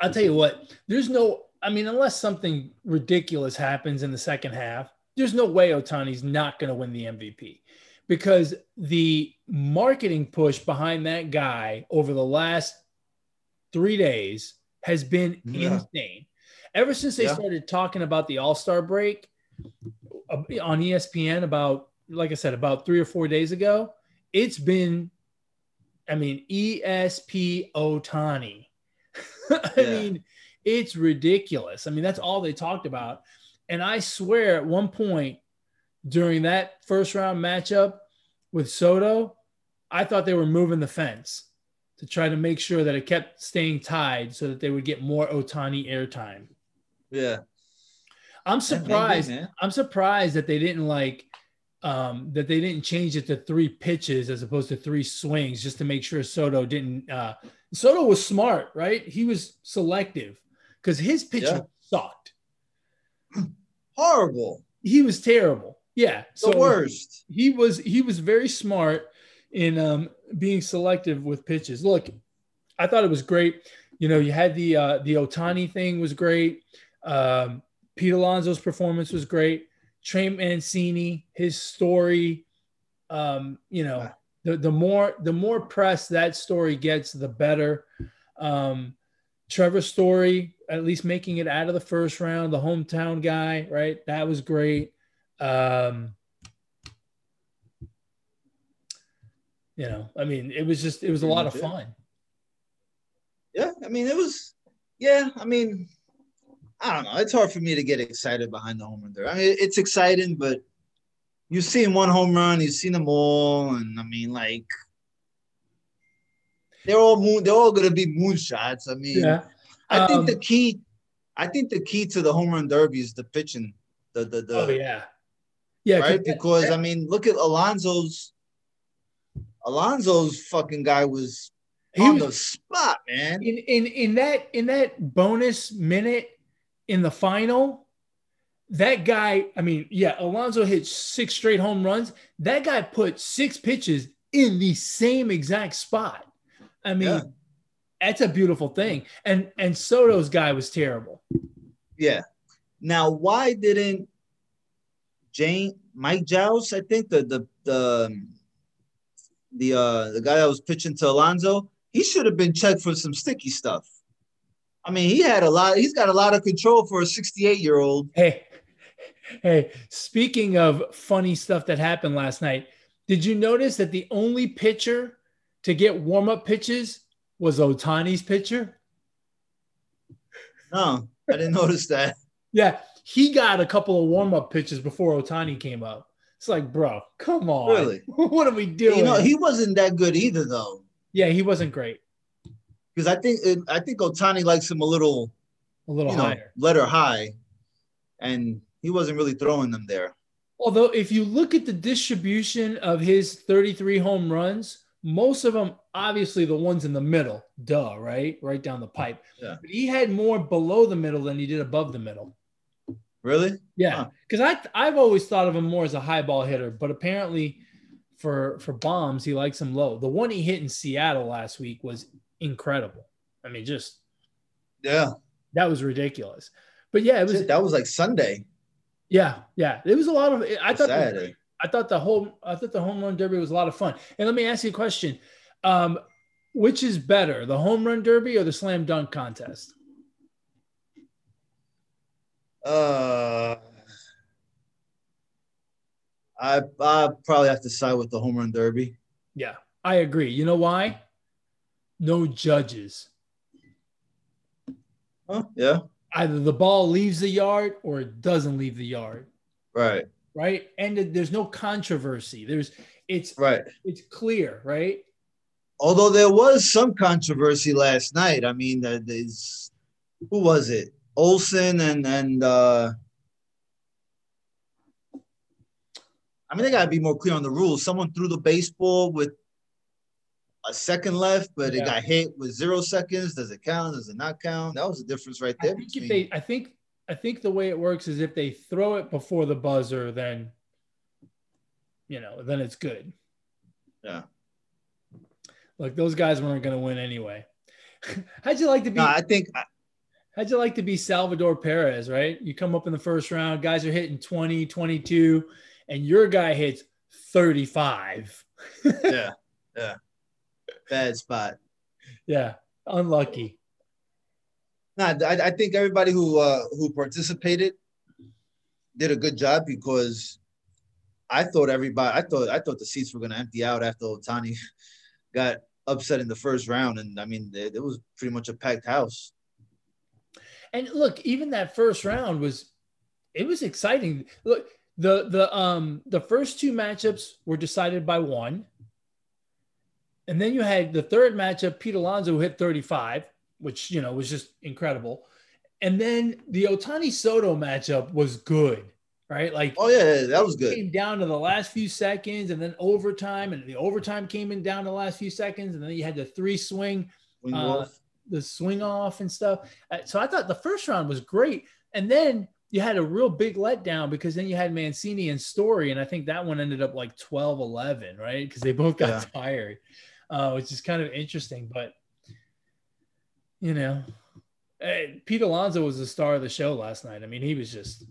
[SPEAKER 1] I'll tell you what, there's no, I mean, unless something ridiculous happens in the second half, there's no way Ohtani's not going to win the MVP because the marketing push behind that guy over the last three days has been yeah. insane. Ever since they yeah. started talking about the All Star break uh, on ESPN, about, like I said, about three or four days ago, it's been, I mean, ESP Ohtani <laughs> I yeah. mean, it's ridiculous. I mean, that's all they talked about. And I swear at one point during that first round matchup with Soto, I thought they were moving the fence to try to make sure that it kept staying tied so that they would get more Ohtani airtime.
[SPEAKER 2] Yeah.
[SPEAKER 1] I'm surprised. I'm surprised that they didn't like um, that they didn't change it to three pitches as opposed to three swings just to make sure Soto didn't uh, Soto was smart, right? He was selective because his pitching yeah. sucked. <clears throat>
[SPEAKER 2] Horrible.
[SPEAKER 1] He was terrible. Yeah.
[SPEAKER 2] The so worst.
[SPEAKER 1] He was he was very smart in um, being selective with pitches. Look, I thought it was great. You know, you had the uh, the Otani thing was great. Um, Pete Alonso's performance was great. Trey Mancini, his story, um, you know, the, the more the more press that story gets, the better. Um, Trevor Story, at least making it out of the first round, the hometown guy, right? That was great. Um, you know, I mean, it was just it was a lot of fun.
[SPEAKER 2] Yeah, I mean, it was. Yeah, I mean, I don't know. It's hard for me to get excited behind the home run there. I mean, it's exciting, but you've seen one home run, you've seen them all, and I mean, like they're all moon, they're all gonna be moonshots. I mean, yeah. I think the um, key, I think the key to the home run derby is the pitching. The the the.
[SPEAKER 1] Oh yeah. Yeah.
[SPEAKER 2] Right, because yeah. I mean, look at Alonso's. Alonso's fucking guy was he on was, the spot, man.
[SPEAKER 1] In in in that in that bonus minute in the final, that guy, I mean, yeah, Alonso hit six straight home runs. That guy put six pitches in the same exact spot. I mean, yeah. that's a beautiful thing. And and Soto's guy was terrible.
[SPEAKER 2] Yeah. Now, why didn't Jane Mike Joust, I think the the the the uh the guy that was pitching to Alonso, he should have been checked for some sticky stuff. I mean, he had a lot. He's got a lot of control for a 68 year old.
[SPEAKER 1] Hey, hey. Speaking of funny stuff that happened last night, did you notice that the only pitcher to get warm up pitches was Ohtani's pitcher?
[SPEAKER 2] No, I didn't <laughs> notice that.
[SPEAKER 1] Yeah, he got a couple of warm up pitches before Ohtani came up. It's like, bro, come on.
[SPEAKER 2] Really? <laughs>
[SPEAKER 1] what are we doing?
[SPEAKER 2] You know, he wasn't that good either, though.
[SPEAKER 1] yeah, he wasn't great.
[SPEAKER 2] Because I think I think Ohtani likes him a little,
[SPEAKER 1] A little
[SPEAKER 2] you know,
[SPEAKER 1] higher.
[SPEAKER 2] letter high, and he wasn't really throwing them there.
[SPEAKER 1] Although, if you look at the distribution of his 33 home runs, most of them, obviously, the ones in the middle, duh, right? Right down the pipe.
[SPEAKER 2] Yeah.
[SPEAKER 1] But he had more below the middle than he did above the middle.
[SPEAKER 2] Really?
[SPEAKER 1] Yeah.
[SPEAKER 2] Huh.
[SPEAKER 1] Because I I've always thought of him more as a high ball hitter, but apparently for for bombs, he likes them low. The one he hit in Seattle last week was incredible. I mean, just
[SPEAKER 2] Yeah.
[SPEAKER 1] that was ridiculous. But yeah, it was
[SPEAKER 2] that was like Sunday.
[SPEAKER 1] yeah, yeah. It was a lot of I thought the- I thought the whole I thought the home run derby was a lot of fun. And let me ask you a question. Um, which is better, the home run derby or the slam dunk contest?
[SPEAKER 2] Uh, I I probably have to side with the home run derby.
[SPEAKER 1] Yeah, I agree. You know why? No judges.
[SPEAKER 2] Huh? Yeah.
[SPEAKER 1] Either the ball leaves the yard or it doesn't leave the yard,
[SPEAKER 2] Right.
[SPEAKER 1] right? And there's no controversy. There's it's
[SPEAKER 2] Right.
[SPEAKER 1] it's clear, right?
[SPEAKER 2] Although there was some controversy last night. I mean, uh, there's who was it? Olson and and uh I mean they gotta be more clear on the rules. Someone threw the baseball with a second left, but
[SPEAKER 1] Yeah.
[SPEAKER 2] it got hit with zero seconds. Does it count? Does it not count? That was the difference right there.
[SPEAKER 1] I think
[SPEAKER 2] between-
[SPEAKER 1] they I think I think the way it works is if they throw it before the buzzer, then you know, then it's good.
[SPEAKER 2] yeah.
[SPEAKER 1] Like those guys weren't going to win anyway. <laughs> How'd you like to be?
[SPEAKER 2] No, I think
[SPEAKER 1] How'd you like to be Salvador Perez, right? You come up in the first round, guys are hitting 20, 22, and your guy hits 35. <laughs>
[SPEAKER 2] yeah, yeah. Bad spot.
[SPEAKER 1] yeah, unlucky.
[SPEAKER 2] Nah, I, I think everybody who uh, who participated did a good job because I thought everybody, I thought I thought the seats were going to empty out after Ohtani <laughs> got upset in the first round, and I mean it, it was pretty much a packed house.
[SPEAKER 1] And look, even that first round was it was exciting. Look, the the um the first two matchups were decided by one. And then you had the third matchup, Pete Alonso who hit 35, which you know was just incredible. And then the Ohtani Soto matchup was good, right? Like
[SPEAKER 2] Oh yeah, that was good.
[SPEAKER 1] Came down to the last few seconds, and then overtime, and the overtime came in down to the last few seconds, and then you had the three swing
[SPEAKER 2] Wing
[SPEAKER 1] uh, the swing off and stuff. Uh, So I thought the first round was great. And then you had a real big letdown because then you had Mancini and Story. And I think that one ended up like 12 11, right? Because they both got
[SPEAKER 2] Yeah.
[SPEAKER 1] tired, uh, which is kind of interesting. But, you know, eh, Pete Alonso was the star of the show last night. I mean, he was just,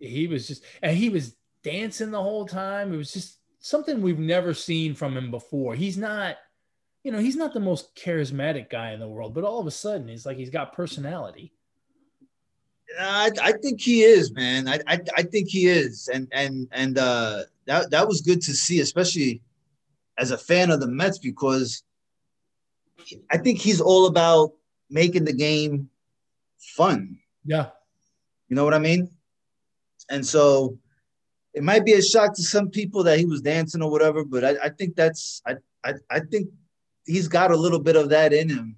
[SPEAKER 1] he was just, and he was dancing the whole time. It was just something we've never seen from him before. He's not, you know, he's not the most charismatic guy in the world, but all of a sudden he's like he's got personality.
[SPEAKER 2] I, I think he is, man. I, I I think he is, and and and uh, that that was good to see, especially as a fan of the Mets, because I think he's all about making the game fun.
[SPEAKER 1] Yeah.
[SPEAKER 2] You know what I mean? And so it might be a shock to some people that he was dancing or whatever, but I, I think that's I, I I think he's got a little bit of that in him.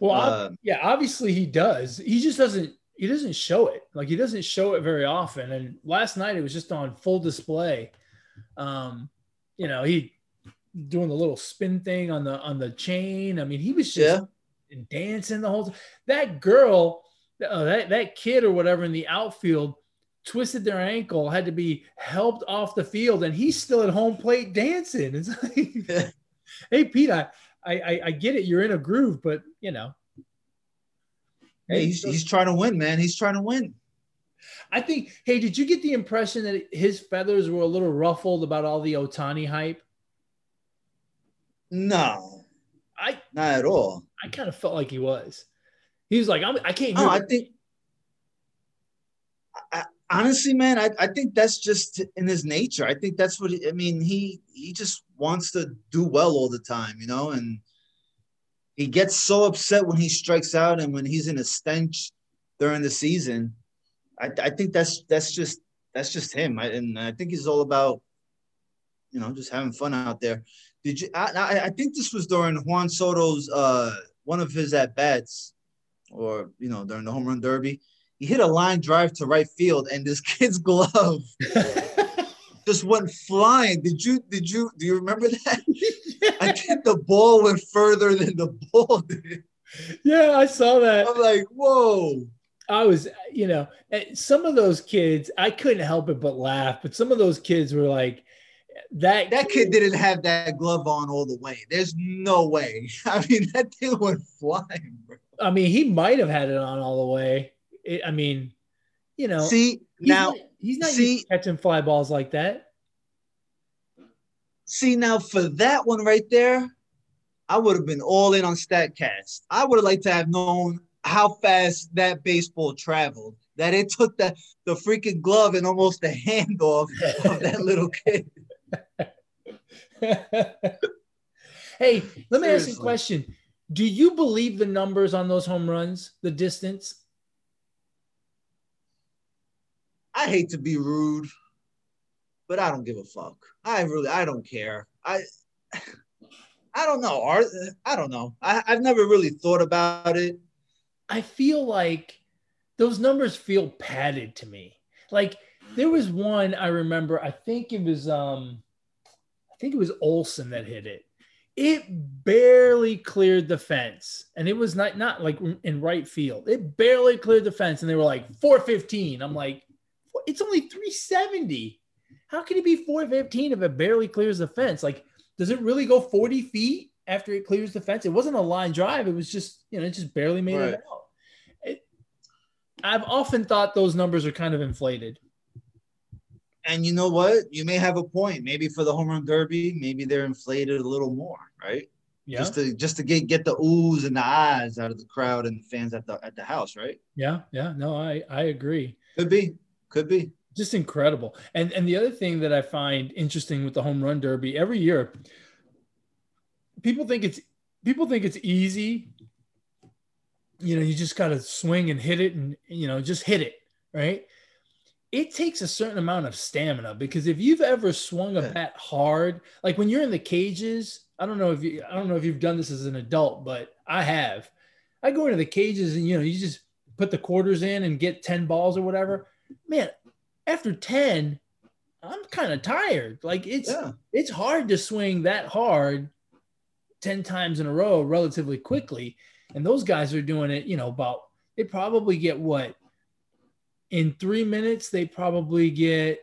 [SPEAKER 1] Well,
[SPEAKER 2] Uh,
[SPEAKER 1] yeah, obviously he does. He just doesn't he doesn't show it. Like he doesn't show it very often. And last night it was just on full display. Um, you know, he doing the little spin thing on the on the chain. I mean, he was just dancing the whole time. That girl, uh, that that kid or whatever in the outfield twisted their ankle, had to be helped off the field, and he's still at home plate dancing. It's like, <laughs> hey, Pete, I, I I get it. You're in a groove, but you know.
[SPEAKER 2] Hey, he's, he's trying to win, man. He's trying to win.
[SPEAKER 1] I think. Hey, did you get the impression that his feathers were a little ruffled about all the Ohtani hype?
[SPEAKER 2] No,
[SPEAKER 1] I
[SPEAKER 2] not at all.
[SPEAKER 1] I kind of felt like he was. He was like, I'm, I can't.
[SPEAKER 2] No, I think. I, honestly, man, I, I think that's just in his nature. I think that's what he, I mean. He he just wants to do well all the time, you know, and he gets so upset when he strikes out and when he's in a stench during the season. I, I think that's that's just that's just him, I, and I think he's all about you know just having fun out there. Did you? I, I, think this was during Juan Soto's uh one of his at bats, or you know during the home run derby. He hit a line drive to right field, and this <laughs> kid's glove <laughs> just went flying. Did you? Did you? Do you remember that? <laughs> I think the ball went further than the ball did.
[SPEAKER 1] Yeah, I saw that.
[SPEAKER 2] I'm like, whoa.
[SPEAKER 1] I was, you know, some of those kids, I couldn't help it but laugh. But some of those kids were like, that
[SPEAKER 2] that kid didn't have that glove on all the way. There's no way. <laughs> I mean, that thing went flying, bro.
[SPEAKER 1] I mean, he might have had it on all the way. It, I mean, you know,
[SPEAKER 2] see
[SPEAKER 1] he's
[SPEAKER 2] now,
[SPEAKER 1] not, he's not
[SPEAKER 2] see,
[SPEAKER 1] catching fly balls like that.
[SPEAKER 2] See now, for that one right there, I would have been all in on Statcast. I would have liked to have known how fast that baseball traveled. That it took the the freaking glove and almost the <laughs> handoff of that little kid. <laughs>
[SPEAKER 1] hey, let me ask you a question. Do you believe the numbers on those home runs, the distance?
[SPEAKER 2] I hate to be rude, but I don't give a fuck. I really, I don't care. I, <sighs> I don't know. Art, I don't know. I, I've never really thought about it.
[SPEAKER 1] I feel like those numbers feel padded to me. Like there was one I remember, I think it was um I think it was Olson that hit it. It barely cleared the fence. And it was not not like in right field. It barely cleared the fence and they were like 415. I'm like it's only 370. How can it be 415 if it barely clears the fence? Like does it really go 40 feet after it clears the fence? It wasn't a line drive. It was just, you know, it just barely made
[SPEAKER 2] Right.
[SPEAKER 1] it out. I've often thought those numbers are kind of inflated.
[SPEAKER 2] And you know what? You may have a point. Maybe for the home run derby, maybe they're inflated a little more, right?
[SPEAKER 1] Yeah.
[SPEAKER 2] Just to just to get get the oohs and the eyes out of the crowd and the fans at the at the house, right?
[SPEAKER 1] yeah. Yeah. No, I, I agree.
[SPEAKER 2] Could be, could be.
[SPEAKER 1] Just incredible. And and the other thing that I find interesting with the home run derby every year, people think it's people think it's easy. You know, you just gotta swing and hit it and you know, just hit it, right? It takes a certain amount of stamina because if you've ever swung a bat hard, like when you're in the cages, I don't know if you I don't know if you've done this as an adult, but I have. I go into the cages and you know, you just put the quarters in and get 10 balls or whatever. Man, after 10, I'm kind of tired. Like it's
[SPEAKER 2] Yeah.
[SPEAKER 1] it's hard to swing that hard 10 times in a row relatively quickly. And those guys are doing it, you know, about they probably get what in three minutes, they probably get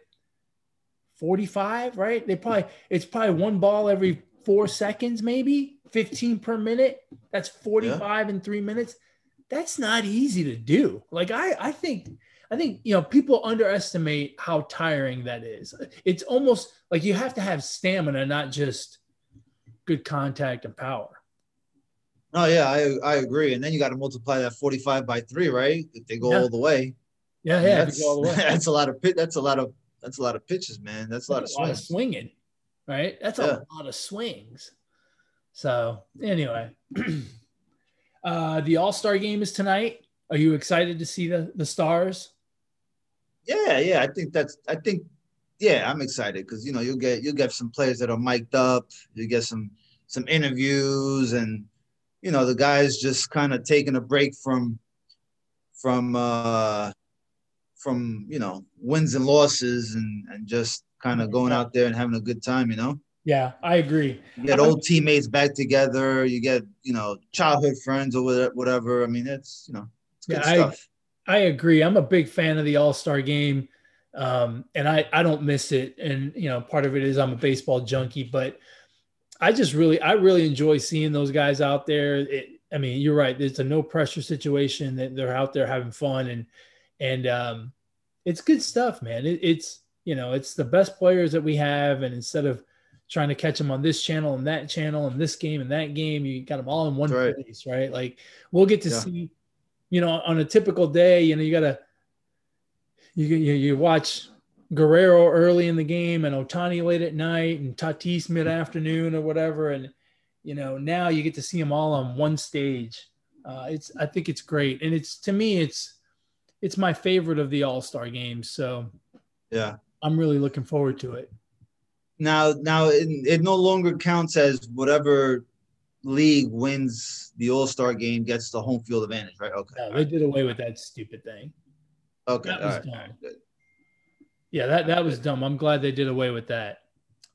[SPEAKER 1] 45, right? They probably it's probably one ball every four seconds, maybe 15 per minute. That's 45 in three minutes. That's not easy to do. Like I I think I think you know people underestimate how tiring that is. It's almost like you have to have stamina, not just good contact and power.
[SPEAKER 2] Oh yeah, I I agree. And then you got to multiply that 45 by three, right? If they go
[SPEAKER 1] Yeah.
[SPEAKER 2] all the way.
[SPEAKER 1] Yeah, yeah,
[SPEAKER 2] that's,
[SPEAKER 1] all the way. <laughs>
[SPEAKER 2] that's a lot of pit. That's a lot of that's a lot of pitches, man. That's a lot of
[SPEAKER 1] a lot of swinging, right? That's
[SPEAKER 2] Yeah.
[SPEAKER 1] a lot of swings. So anyway, <clears throat> uh, the All Star game is tonight. Are you excited to see the the stars?
[SPEAKER 2] Yeah, yeah. I think that's. I think. Yeah, I'm excited because you know you'll get you'll get some players that are mic'd up. You get some some interviews and you know the guys just kind of taking a break from from uh from you know wins and losses and and just kind of going out there and having a good time. You know.
[SPEAKER 1] Yeah, I agree.
[SPEAKER 2] You get old teammates back together. You get, you know, childhood friends or whatever. I mean, it's, you know, it's good
[SPEAKER 1] Yeah, I- I agree. I'm a big fan of the All Star game, um, and I I don't miss it. And you know, part of it is I'm a baseball junkie, but I just really I really enjoy seeing those guys out there. It, I mean, you're right. It's a no pressure situation that they're out there having fun, and and um, it's good stuff, man. It, it's you know, it's the best players that we have, and instead of trying to catch them on this channel and that channel and this game and that game. You got them all in one right. place, right? Like we'll get to yeah. see, you know, on a typical day, you know, you gotta you you, you watch Guerrero early in the game and Ohtani late at night and Tatis mid afternoon or whatever, and you know now you get to see them all on one stage. Uh, it's I think it's great, and it's to me it's it's my favorite of the All Star games. So
[SPEAKER 2] yeah,
[SPEAKER 1] I'm really looking forward to it.
[SPEAKER 2] Now, now it, it no longer counts as whatever league wins the All Star game gets the home field advantage, right? Okay.
[SPEAKER 1] They did away with that stupid thing.
[SPEAKER 2] Okay.
[SPEAKER 1] That was right. dumb. Yeah, that, that was dumb. I'm glad they did away with that.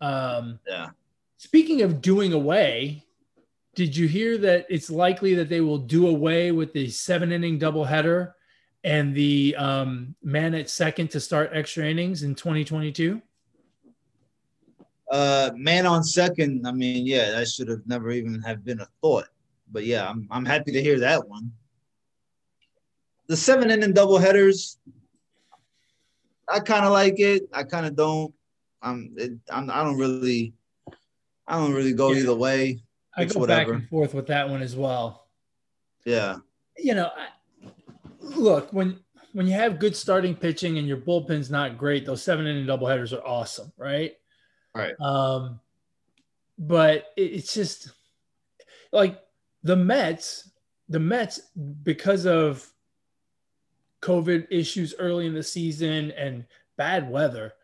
[SPEAKER 1] Um,
[SPEAKER 2] yeah.
[SPEAKER 1] Speaking of doing away, did you hear that it's likely that they will do away with the seven inning doubleheader and the um, man at second to start extra innings in 2022?
[SPEAKER 2] Uh, man on second. I mean, yeah, that should have never even have been a thought. But yeah, I'm I'm happy to hear that one. The seven inning double headers. I kind of like it. I kind of don't. I'm, it, I'm. I don't really. I don't really go yeah. either way.
[SPEAKER 1] I go whatever. back and forth with that one as well.
[SPEAKER 2] Yeah.
[SPEAKER 1] You know, I, look when when you have good starting pitching and your bullpen's not great, those seven inning doubleheaders are awesome, right?
[SPEAKER 2] Right.
[SPEAKER 1] Um, but it, it's just like the Mets, the Mets, because of COVID issues early in the season and bad weather,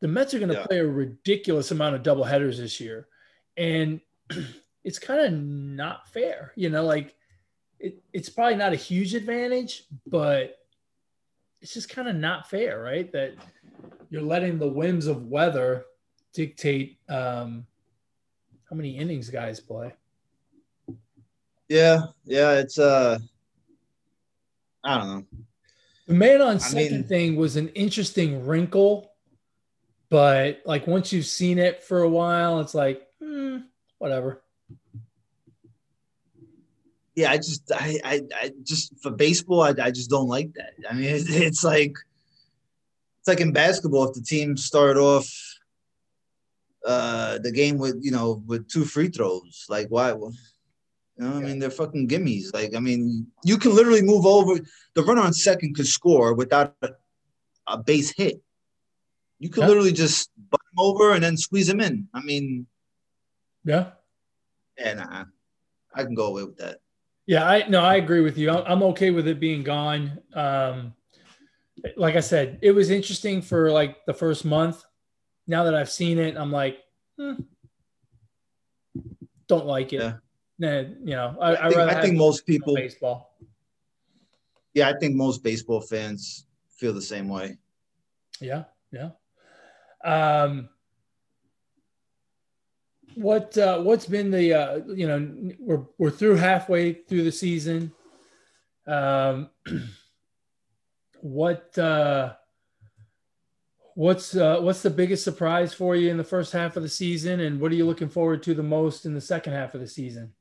[SPEAKER 1] the Mets are going to yeah. play a ridiculous amount of doubleheaders this year, and <clears throat> it's kind of not fair. You know, like it, it's probably not a huge advantage, but it's just kind of not fair, right? That you're letting the whims of weather dictate um, how many innings guys play.
[SPEAKER 2] Yeah, yeah, it's uh, I don't know.
[SPEAKER 1] The man on second I mean, thing was an interesting wrinkle, but like once you've seen it for a while, it's like, hmm, whatever
[SPEAKER 2] yeah, I just, I, I, I just for baseball, I, I just don't like that. I mean, <laughs> it, it's like, it's like in basketball. If the team start off uh, the game with, you know, with two free throws, like why? You know, I mean, they're fucking gimmies. Like, I mean, you can literally move over. The runner on second could score without a, a base hit. You can yeah. literally just butt him over and then squeeze him in. I mean,
[SPEAKER 1] yeah.
[SPEAKER 2] Yeah, nah, I can go away with that.
[SPEAKER 1] Yeah, I no, I agree with you. I'm okay with it being gone. Um, like I said, it was interesting for like the first month. Now that I've seen it, I'm like, hmm, don't like it. Yeah. Nah, you know, I,
[SPEAKER 2] I think, I think most people
[SPEAKER 1] baseball.
[SPEAKER 2] Yeah, I think most baseball fans feel the same way.
[SPEAKER 1] Yeah, yeah. Um, what uh, what's been the uh, you know we're we're through halfway through the season. Um, <clears throat> what uh, what's uh, what's the biggest surprise for you in the first half of the season, and what are you looking forward to the most in the second half of the season?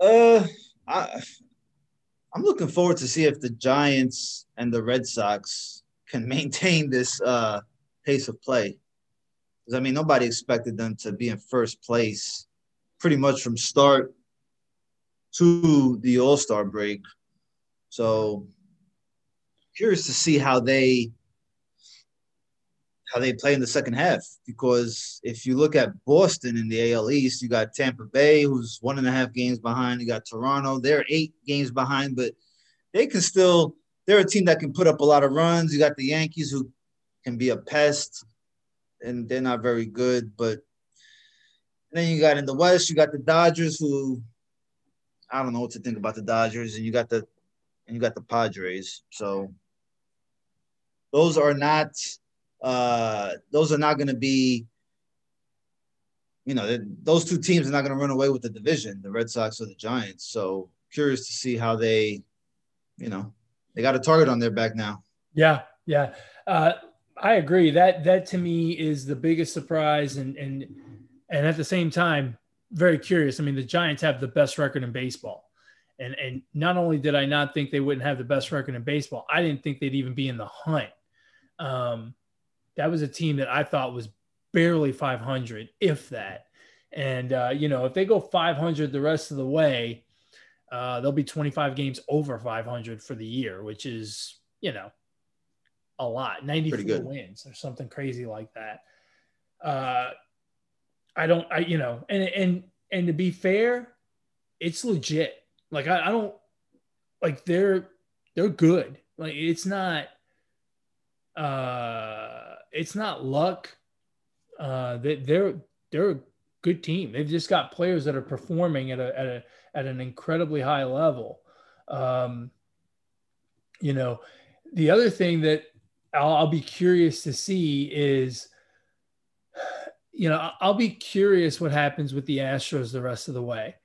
[SPEAKER 2] Uh, I I'm looking forward to see if the Giants and the Red Sox can <laughs> maintain this uh, pace of play. Because I mean, nobody expected them to be in first place pretty much from start to the All Star break. So curious to see how they how they play in the second half. Because if you look at Boston in the AL East, you got Tampa Bay, who's one and a half games behind. You got Toronto, they're eight games behind, but they can still. They're a team that can put up a lot of runs. You got the Yankees, who can be a pest and they're not very good. But then you got in the West, you got the Dodgers, who I don't know what to think about the Dodgers, and you got the and you got the Padres. So those are not uh, those are not going to be. You know, those two teams are not going to run away with the division, the Red Sox or the Giants. So curious to see how they, you know, they got a target on their back now.
[SPEAKER 1] Yeah, yeah. Uh, I agree. That that to me is the biggest surprise, and and and at the same time, very curious. I mean, the Giants have the best record in baseball, and and not only did I not think they wouldn't have the best record in baseball, I didn't think they'd even be in the hunt. Um, that was a team that I thought was barely 500, if that. And uh, you know, if they go 500 the rest of the way, uh, they'll be 25 games over 500 for the year, which is you know a lot, 94 wins or something crazy like that. Uh, I don't, I you know, and and and to be fair, it's legit. Like I, I don't like they're they're good. Like it's not uh it's not luck. Uh they, they're they're a good team. They've just got players that are performing at a at a at an incredibly high level. Um you know, the other thing that I'll, I'll be curious to see is you know, I'll be curious what happens with the Astros the rest of the way.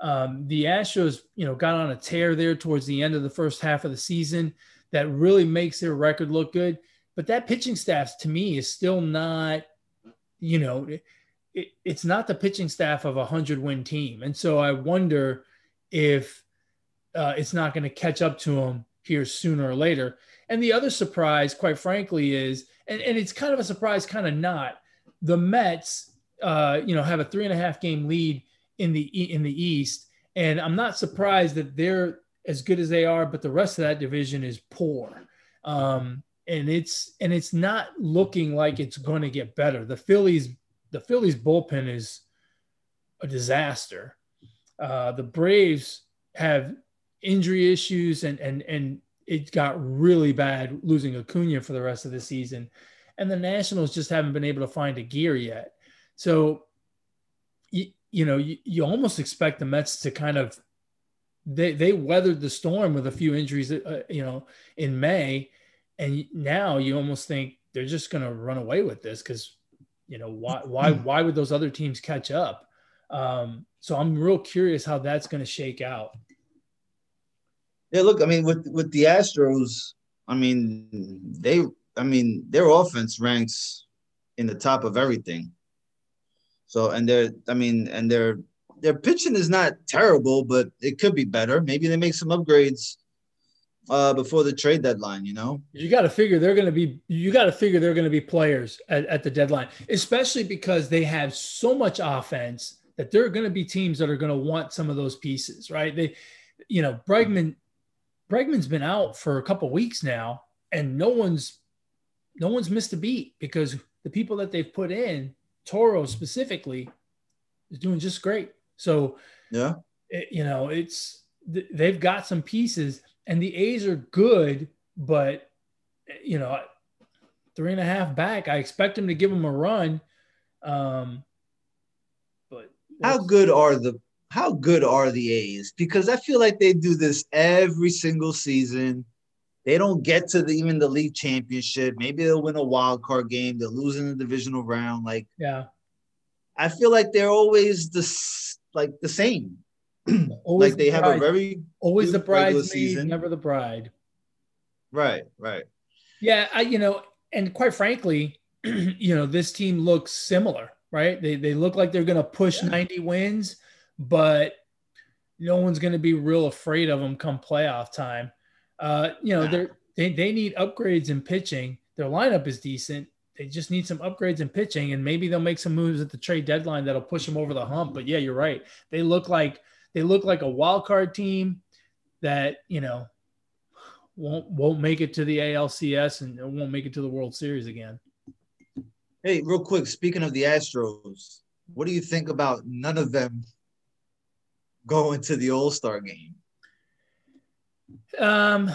[SPEAKER 1] Um, the Astros, you know, got on a tear there towards the end of the first half of the season that really makes their record look good. But that pitching staff, to me, is still not, you know, it, it's not the pitching staff of a hundred win team, and so I wonder if uh, it's not going to catch up to them here sooner or later. And the other surprise, quite frankly, is, and, and it's kind of a surprise, kind of not. The Mets, uh, you know, have a three and a half game lead in the in the East, and I'm not surprised that they're as good as they are, but the rest of that division is poor. Um, and it's and it's not looking like it's going to get better. The Phillies, the Phillies bullpen is a disaster. Uh, the Braves have injury issues and and and it got really bad losing Acuna for the rest of the season. And the Nationals just haven't been able to find a gear yet. So you know, you, you almost expect the Mets to kind of they they weathered the storm with a few injuries, uh, you know, in May, and now you almost think they're just going to run away with this because, you know, why why hmm. why would those other teams catch up? Um, so I'm real curious how that's going to shake out.
[SPEAKER 2] Yeah, look, I mean, with with the Astros, I mean, they, I mean, their offense ranks in the top of everything. So and they're I mean and their their pitching is not terrible, but it could be better. Maybe they make some upgrades uh, before the trade deadline. You know,
[SPEAKER 1] you got to figure they're going to be. You got to figure they're going to be players at, at the deadline, especially because they have so much offense that there are going to be teams that are going to want some of those pieces, right? They, you know, Bregman, Bregman's been out for a couple weeks now, and no one's, no one's missed a beat because the people that they've put in Toro specifically is doing just great. So
[SPEAKER 2] yeah,
[SPEAKER 1] it, you know, it's they've got some pieces, and the A's are good, but you know, three and a half back. I expect them to give them a run. Um, but
[SPEAKER 2] how good are the how good are the A's? Because I feel like they do this every single season. They don't get to the, even the league championship. Maybe they'll win a wild card game. They're losing the divisional round. Like,
[SPEAKER 1] yeah,
[SPEAKER 2] I feel like they're always the like the same. <clears throat> like they the have a very
[SPEAKER 1] always the bridesmaid, never the bride.
[SPEAKER 2] Right, right.
[SPEAKER 1] Yeah, I you know, and quite frankly, <clears throat> you know, this team looks similar, right? They they look like they're going to push yeah. 90 wins, but no one's going to be real afraid of them come playoff time. Uh, you know, they they they need upgrades in pitching. Their lineup is decent. They just need some upgrades in pitching, and maybe they'll make some moves at the trade deadline that'll push them over the hump. But yeah, you're right. They look like they look like a wild card team that you know won't won't make it to the ALCS and won't make it to the World Series again.
[SPEAKER 2] Hey, real quick, speaking of the Astros, what do you think about none of them going to the All Star game?
[SPEAKER 1] Um,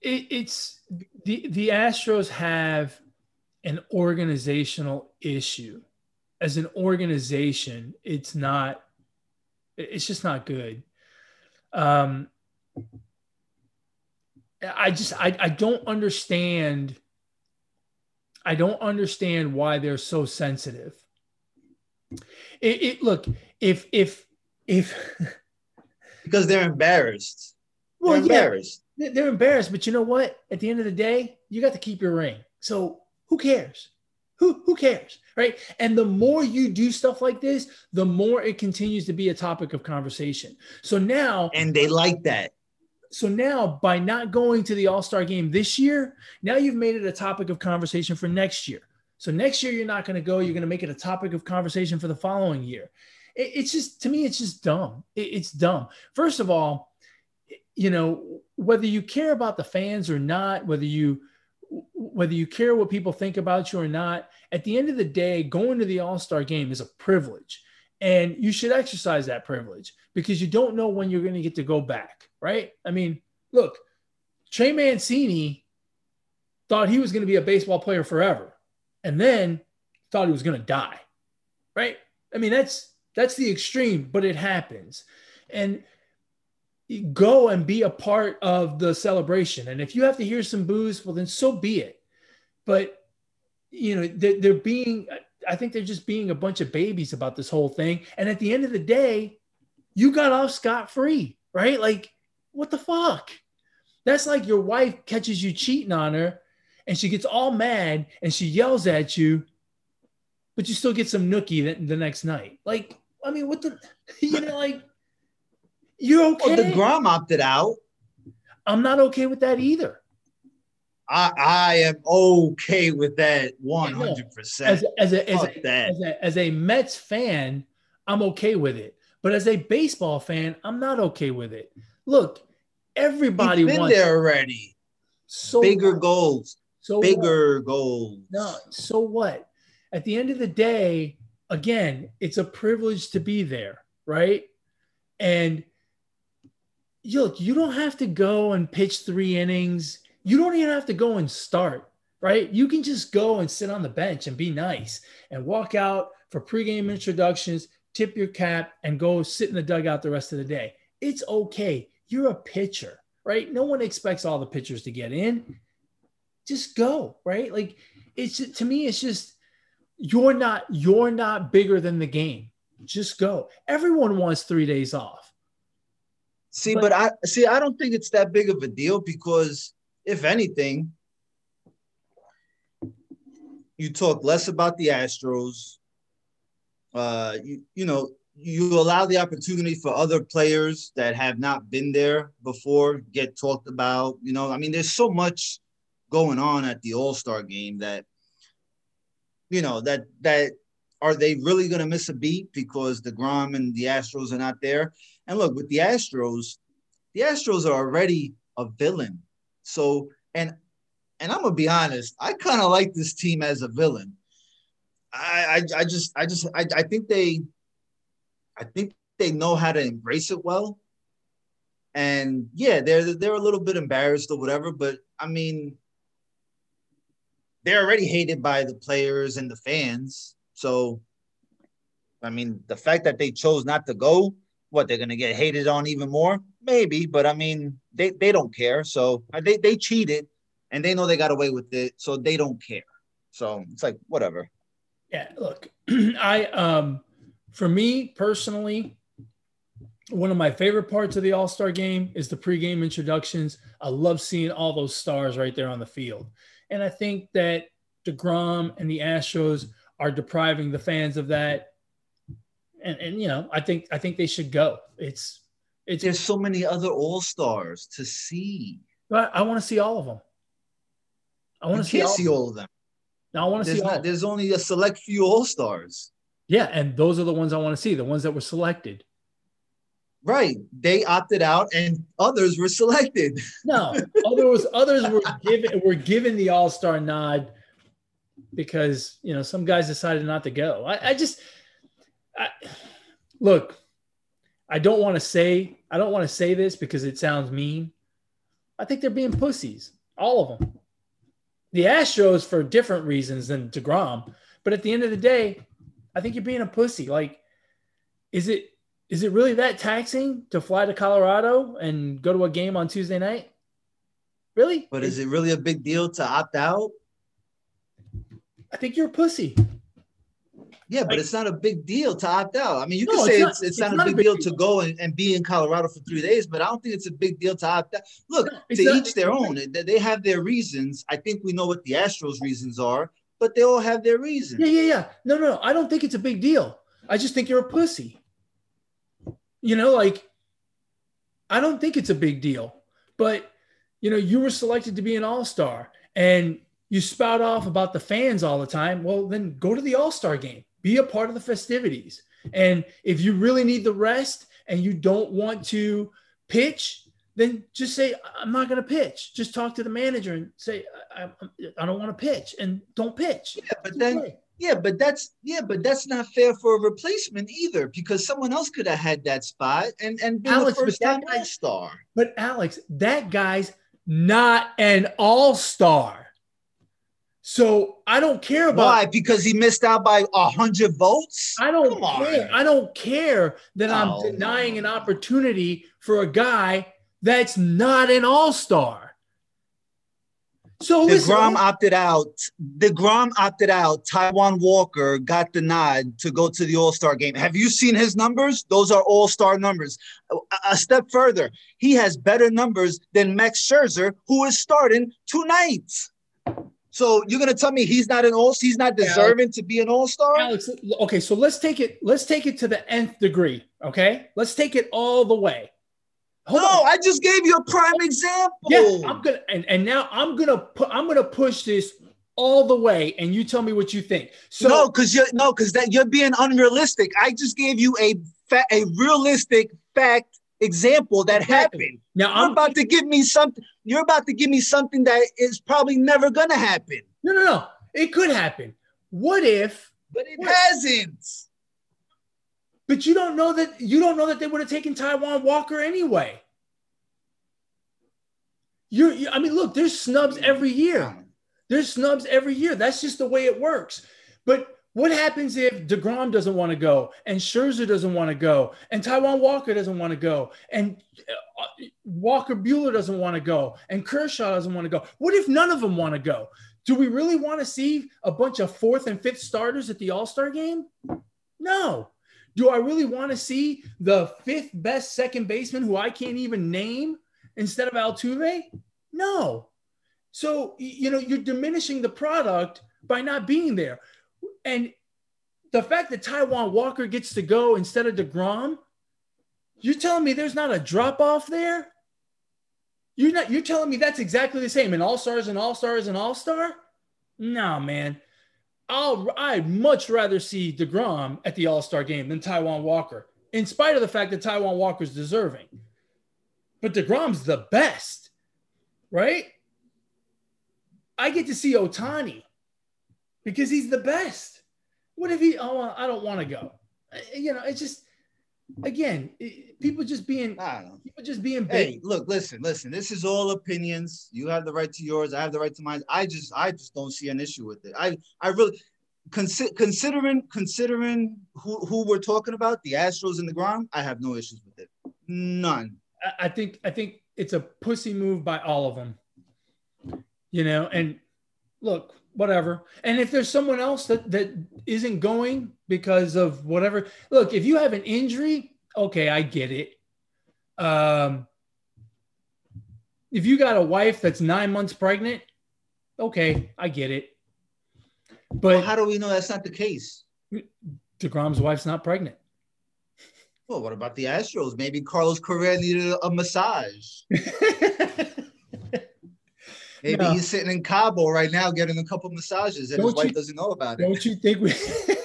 [SPEAKER 1] it, it's the the Astros have an organizational issue. As an organization, it's not. It's just not good. Um, I just I, I don't understand. I don't understand why they're so sensitive. It, it look if if if <laughs>
[SPEAKER 2] because they're embarrassed. Well, they're embarrassed.
[SPEAKER 1] Yeah, they're embarrassed, but you know what? At the end of the day, you got to keep your ring. So who cares? Who who cares, right? And the more you do stuff like this, the more it continues to be a topic of conversation. So now,
[SPEAKER 2] and they like that.
[SPEAKER 1] so now by not going to the All-Star game this year, now you've made it a topic of conversation for next year. So next year you're not going to go. You're going to make it a topic of conversation for the following year. It, it's just to me, it's just dumb. It, it's dumb. First of all, you know whether you care about the fans or not, whether you whether you care what people think about you or not, at the end of the day, going to the All Star game is a privilege. And you should exercise that privilege because you don't know when you're going to get to go back, right? I mean, look, Trey Mancini thought he was going to be a baseball player forever and then thought he was going to die, right? I mean, that's that's the extreme, but it happens. And go and be a part of the celebration. And if you have to hear some boos, well, then so be it. But, you know, they're, they're being, I think they're just being a bunch of babies about this whole thing. And at the end of the day, you got off scot free, right? Like, what the fuck? That's like your wife catches you cheating on her and she gets all mad and she yells at you, but you still get some nookie the, the next night. Like, I mean, what the, <laughs> you know, like, you're okay.
[SPEAKER 2] Well, DeGrom opted out.
[SPEAKER 1] I'm not okay with that either.
[SPEAKER 2] I, I am okay with that 100. percent
[SPEAKER 1] As as a as a, as a as a Mets fan, I'm okay with it. But as a baseball fan, I'm not okay with it. Look, everybody
[SPEAKER 2] He's been
[SPEAKER 1] wants
[SPEAKER 2] there already. So bigger what? goals. So bigger what? goals.
[SPEAKER 1] No, so what? At the end of the day, again, it's a privilege to be there, right? And look, you don't have to go and pitch three innings. You don't even have to go and start, right? You can just go and sit on the bench and be nice and walk out for pregame introductions, tip your cap, and go sit in the dugout the rest of the day. It's okay. You're a pitcher, right? No one expects all the pitchers to get in. Just go, right? Like it's to me, it's just you're not you're not bigger than the game. Just go. Everyone wants three days off.
[SPEAKER 2] See, but, but I see. I don't think it's that big of a deal because, if anything, you talk less about the Astros. Uh, you you know you allow the opportunity for other players that have not been there before get talked about. You know, I mean, there's so much going on at the All Star game that you know that that are they really going to miss a beat because deGrom and the Astros are not there? And look, with the Astros, the Astros are already a villain. So, and and I'm gonna be honest, I kind of like this team as a villain. I, I, I just, I just, I, I think they, I think they know how to embrace it well. And yeah, they're they're a little bit embarrassed or whatever, but I mean, they're already hated by the players and the fans. So, I mean, the fact that they chose not to go what they're gonna get hated on even more? Maybe, but I mean, they, they don't care. So uh, they, they cheated and they know they got away with it, so they don't care. So it's like whatever.
[SPEAKER 1] Yeah, look, <clears throat> I um for me personally, one of my favorite parts of the All-Star game is the pregame introductions. I love seeing all those stars right there on the field. And I think that DeGrom and the Astros are depriving the fans of that and and you know, I think I think they should go. It's it's
[SPEAKER 2] there's so many other all stars to see.
[SPEAKER 1] But I want to see all of them. I want to see,
[SPEAKER 2] all, see all of them.
[SPEAKER 1] Now I want to see.
[SPEAKER 2] Not, there's only a select few all stars.
[SPEAKER 1] Yeah, and those are the ones I want to see. The ones that were selected.
[SPEAKER 2] Right, they opted out, and others were selected.
[SPEAKER 1] no, others others were given were given the all star nod because you know some guys decided not to go. I, I just I, look, I don't want to say I don't want to say this because it sounds mean. I think they're being pussies, all of them. The Astros for different reasons than Degrom, but at the end of the day, I think you're being a pussy. Like, is it is it really that taxing to fly to Colorado and go to a game on Tuesday night? Really?
[SPEAKER 2] But is it really a big deal to opt out?
[SPEAKER 1] I think you're a pussy.
[SPEAKER 2] Yeah, but like, it's not a big deal to opt out. I mean, you no, can say it's, not, it's, it's, not, not, a big, deal, deal, to go and, and be in Colorado for three days, but I don't think it's a big deal to opt out. Look, to not, each their own. They have their reasons. I think we know what the Astros' reasons are, but they all have their reasons.
[SPEAKER 1] Yeah, yeah, yeah. No, no, no. I don't think it's a big deal. I just think you're a pussy. You know, like I don't think it's a big deal But you know, you were selected to be an all-star and you spout off about the fans all the time. Well, then go to the all-star game. Be a part of the festivities. And if you really need the rest and you don't want to pitch, then just say, I'm not going to pitch. Just talk to the manager and say, I, I, I don't want to pitch and don't pitch.
[SPEAKER 2] Yeah, but then, yeah, but that's, yeah, but that's not fair for a replacement either because someone else could have had that spot and, and been Alex, the first time all star.
[SPEAKER 1] But Alex, that guy's not an all star. So I don't care about
[SPEAKER 2] why because he missed out by a hundred votes.
[SPEAKER 1] I don't Come care. On. I don't care that I'm denying no. an opportunity for a guy that's not an all star.
[SPEAKER 2] So the Grom opted out. DeGrom opted out. Taijuan Walker got the nod to go to the All Star game. Have you seen his numbers? Those are All Star numbers. A, a, step further, he has better numbers than Max Scherzer, who is starting tonight. So you're gonna tell me he's not an all he's not deserving to be an all-star?
[SPEAKER 1] Alex, okay, so let's take it, let's take it to the nth degree. Okay, let's take it all the way.
[SPEAKER 2] Hold no, on. I just gave you a prime example.
[SPEAKER 1] Yeah, I'm gonna and, and now I'm gonna put I'm gonna push this all the way and you tell me what you think. So
[SPEAKER 2] no, because you're no, because that you're being unrealistic. I just gave you a fa- a realistic fact example that happened. Now I'm, about to give me something. You're about to give me something that is probably never gonna happen.
[SPEAKER 1] No, no, no. It could happen. What if?
[SPEAKER 2] But it what, hasn't.
[SPEAKER 1] But you don't know that you don't know that they would have taken Taijuan Walker anyway. You're, you, I mean, look, there's snubs every year. There's snubs every year. That's just the way it works. But what happens if DeGrom doesn't want to go and Scherzer doesn't want to go and Taijuan Walker doesn't want to go and uh, Walker Buehler doesn't want to go and Kershaw doesn't want to go? What if none of them want to go? Do we really want to see a bunch of fourth and fifth starters at the All Star game? No. Do I really want to see the fifth best second baseman who I can't even name instead of Altuve? No. So, you know, you're diminishing the product by not being there. And the fact that Taijuan Walker gets to go instead of DeGrom, you're telling me there's not a drop off there? You're not you're telling me that's exactly the same. And all-stars and all-stars and all-star? No, man. I'll I'd much rather see DeGrom at the All-Star game than Taijuan Walker, in spite of the fact that Taijuan Walker's deserving. But DeGrom's the best, right? I get to see Ohtani because he's the best. What if he? Oh, I don't want to go. Uh, you know, it's just again, people just being people just being big. Hey,
[SPEAKER 2] look, listen, listen. This is all opinions. You have the right to yours. I have the right to mine. I just, I just don't see an issue with it. I, I really. Consi- considering considering who, who we're talking about, the Astros and deGrom, I have no issues with it. None.
[SPEAKER 1] I think I think it's a pussy move by all of them. You know, and look, whatever. And if there's someone else that that isn't going because of whatever, look, if you have an injury, okay, I get it. Um, if you got a wife that's nine months pregnant, okay, I get it. But
[SPEAKER 2] well, how do we know that's not the case?
[SPEAKER 1] DeGrom's wife's not pregnant.
[SPEAKER 2] Well, what about the Astros? Maybe Carlos Correa needed a massage. <laughs> Maybe no. he's sitting in Cabo right now getting a couple massages and don't his wife doesn't know about
[SPEAKER 1] it. Don't you think we <laughs>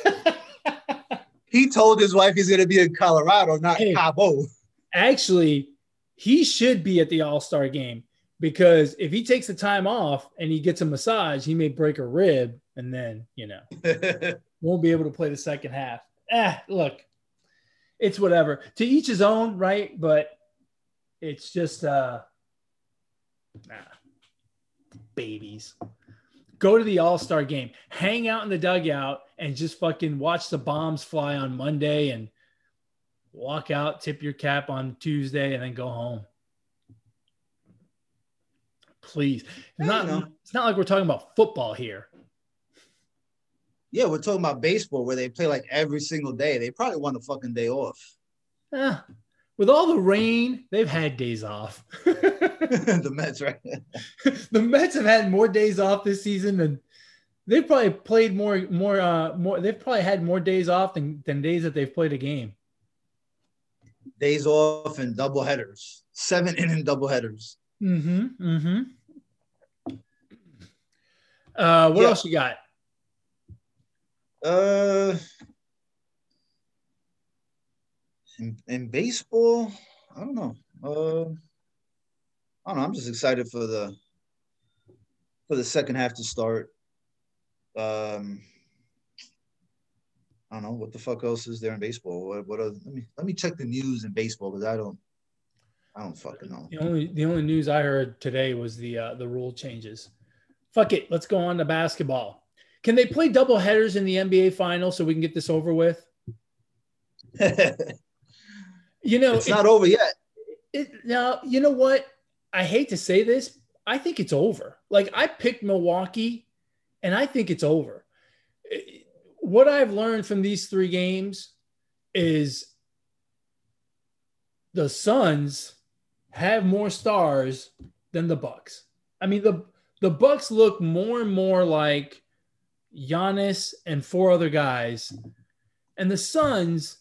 [SPEAKER 1] <laughs>
[SPEAKER 2] He told his wife he's gonna be in Colorado, not hey, Cabo.
[SPEAKER 1] Actually, he should be at the All-Star game because if he takes the time off and he gets a massage, he may break a rib and then, you know, <laughs> won't be able to play the second half. Ah, look, it's whatever. To each his own, right? But it's just uh nah babies. Go to the All Star game, hang out in the dugout, and just fucking watch the bombs fly on Monday and walk out, tip your cap on Tuesday, and then go home. Please. It's not, it's not like we're talking about football here.
[SPEAKER 2] Yeah, we're talking about baseball where they play like every single day. They probably want a fucking day off.
[SPEAKER 1] Yeah, with all the rain, they've had days off. <laughs> <laughs>
[SPEAKER 2] the Mets, right? <laughs>
[SPEAKER 1] the Mets have had more days off this season than they've probably played more, more, uh, more. They've probably had more days off than, than days that they've played a game.
[SPEAKER 2] Days off and double headers, seven inning double headers.
[SPEAKER 1] Mm-hmm. Mm-hmm. Uh, what
[SPEAKER 2] Yeah.
[SPEAKER 1] else you got?
[SPEAKER 2] Uh, in, in baseball, I don't know. Uh, I don't know. I'm just excited for the for the second half to start. Um, I don't know what the fuck else is there in baseball. What? What? Let me let me check the news in baseball because I don't. I don't fucking know.
[SPEAKER 1] The only the only news I heard today was the uh, the rule changes. Fuck it, let's go on to basketball. Can they play double headers in the NBA final so we can get this over with? <laughs> You know,
[SPEAKER 2] it's
[SPEAKER 1] it-
[SPEAKER 2] not over yet.
[SPEAKER 1] it, now you know what? I hate to say this i think it's over. Like i picked milwaukee and i think it's over. What i've learned from these three games is the suns have more stars than the bucks. I mean the the bucks look more and more like Giannis and four other guys and the suns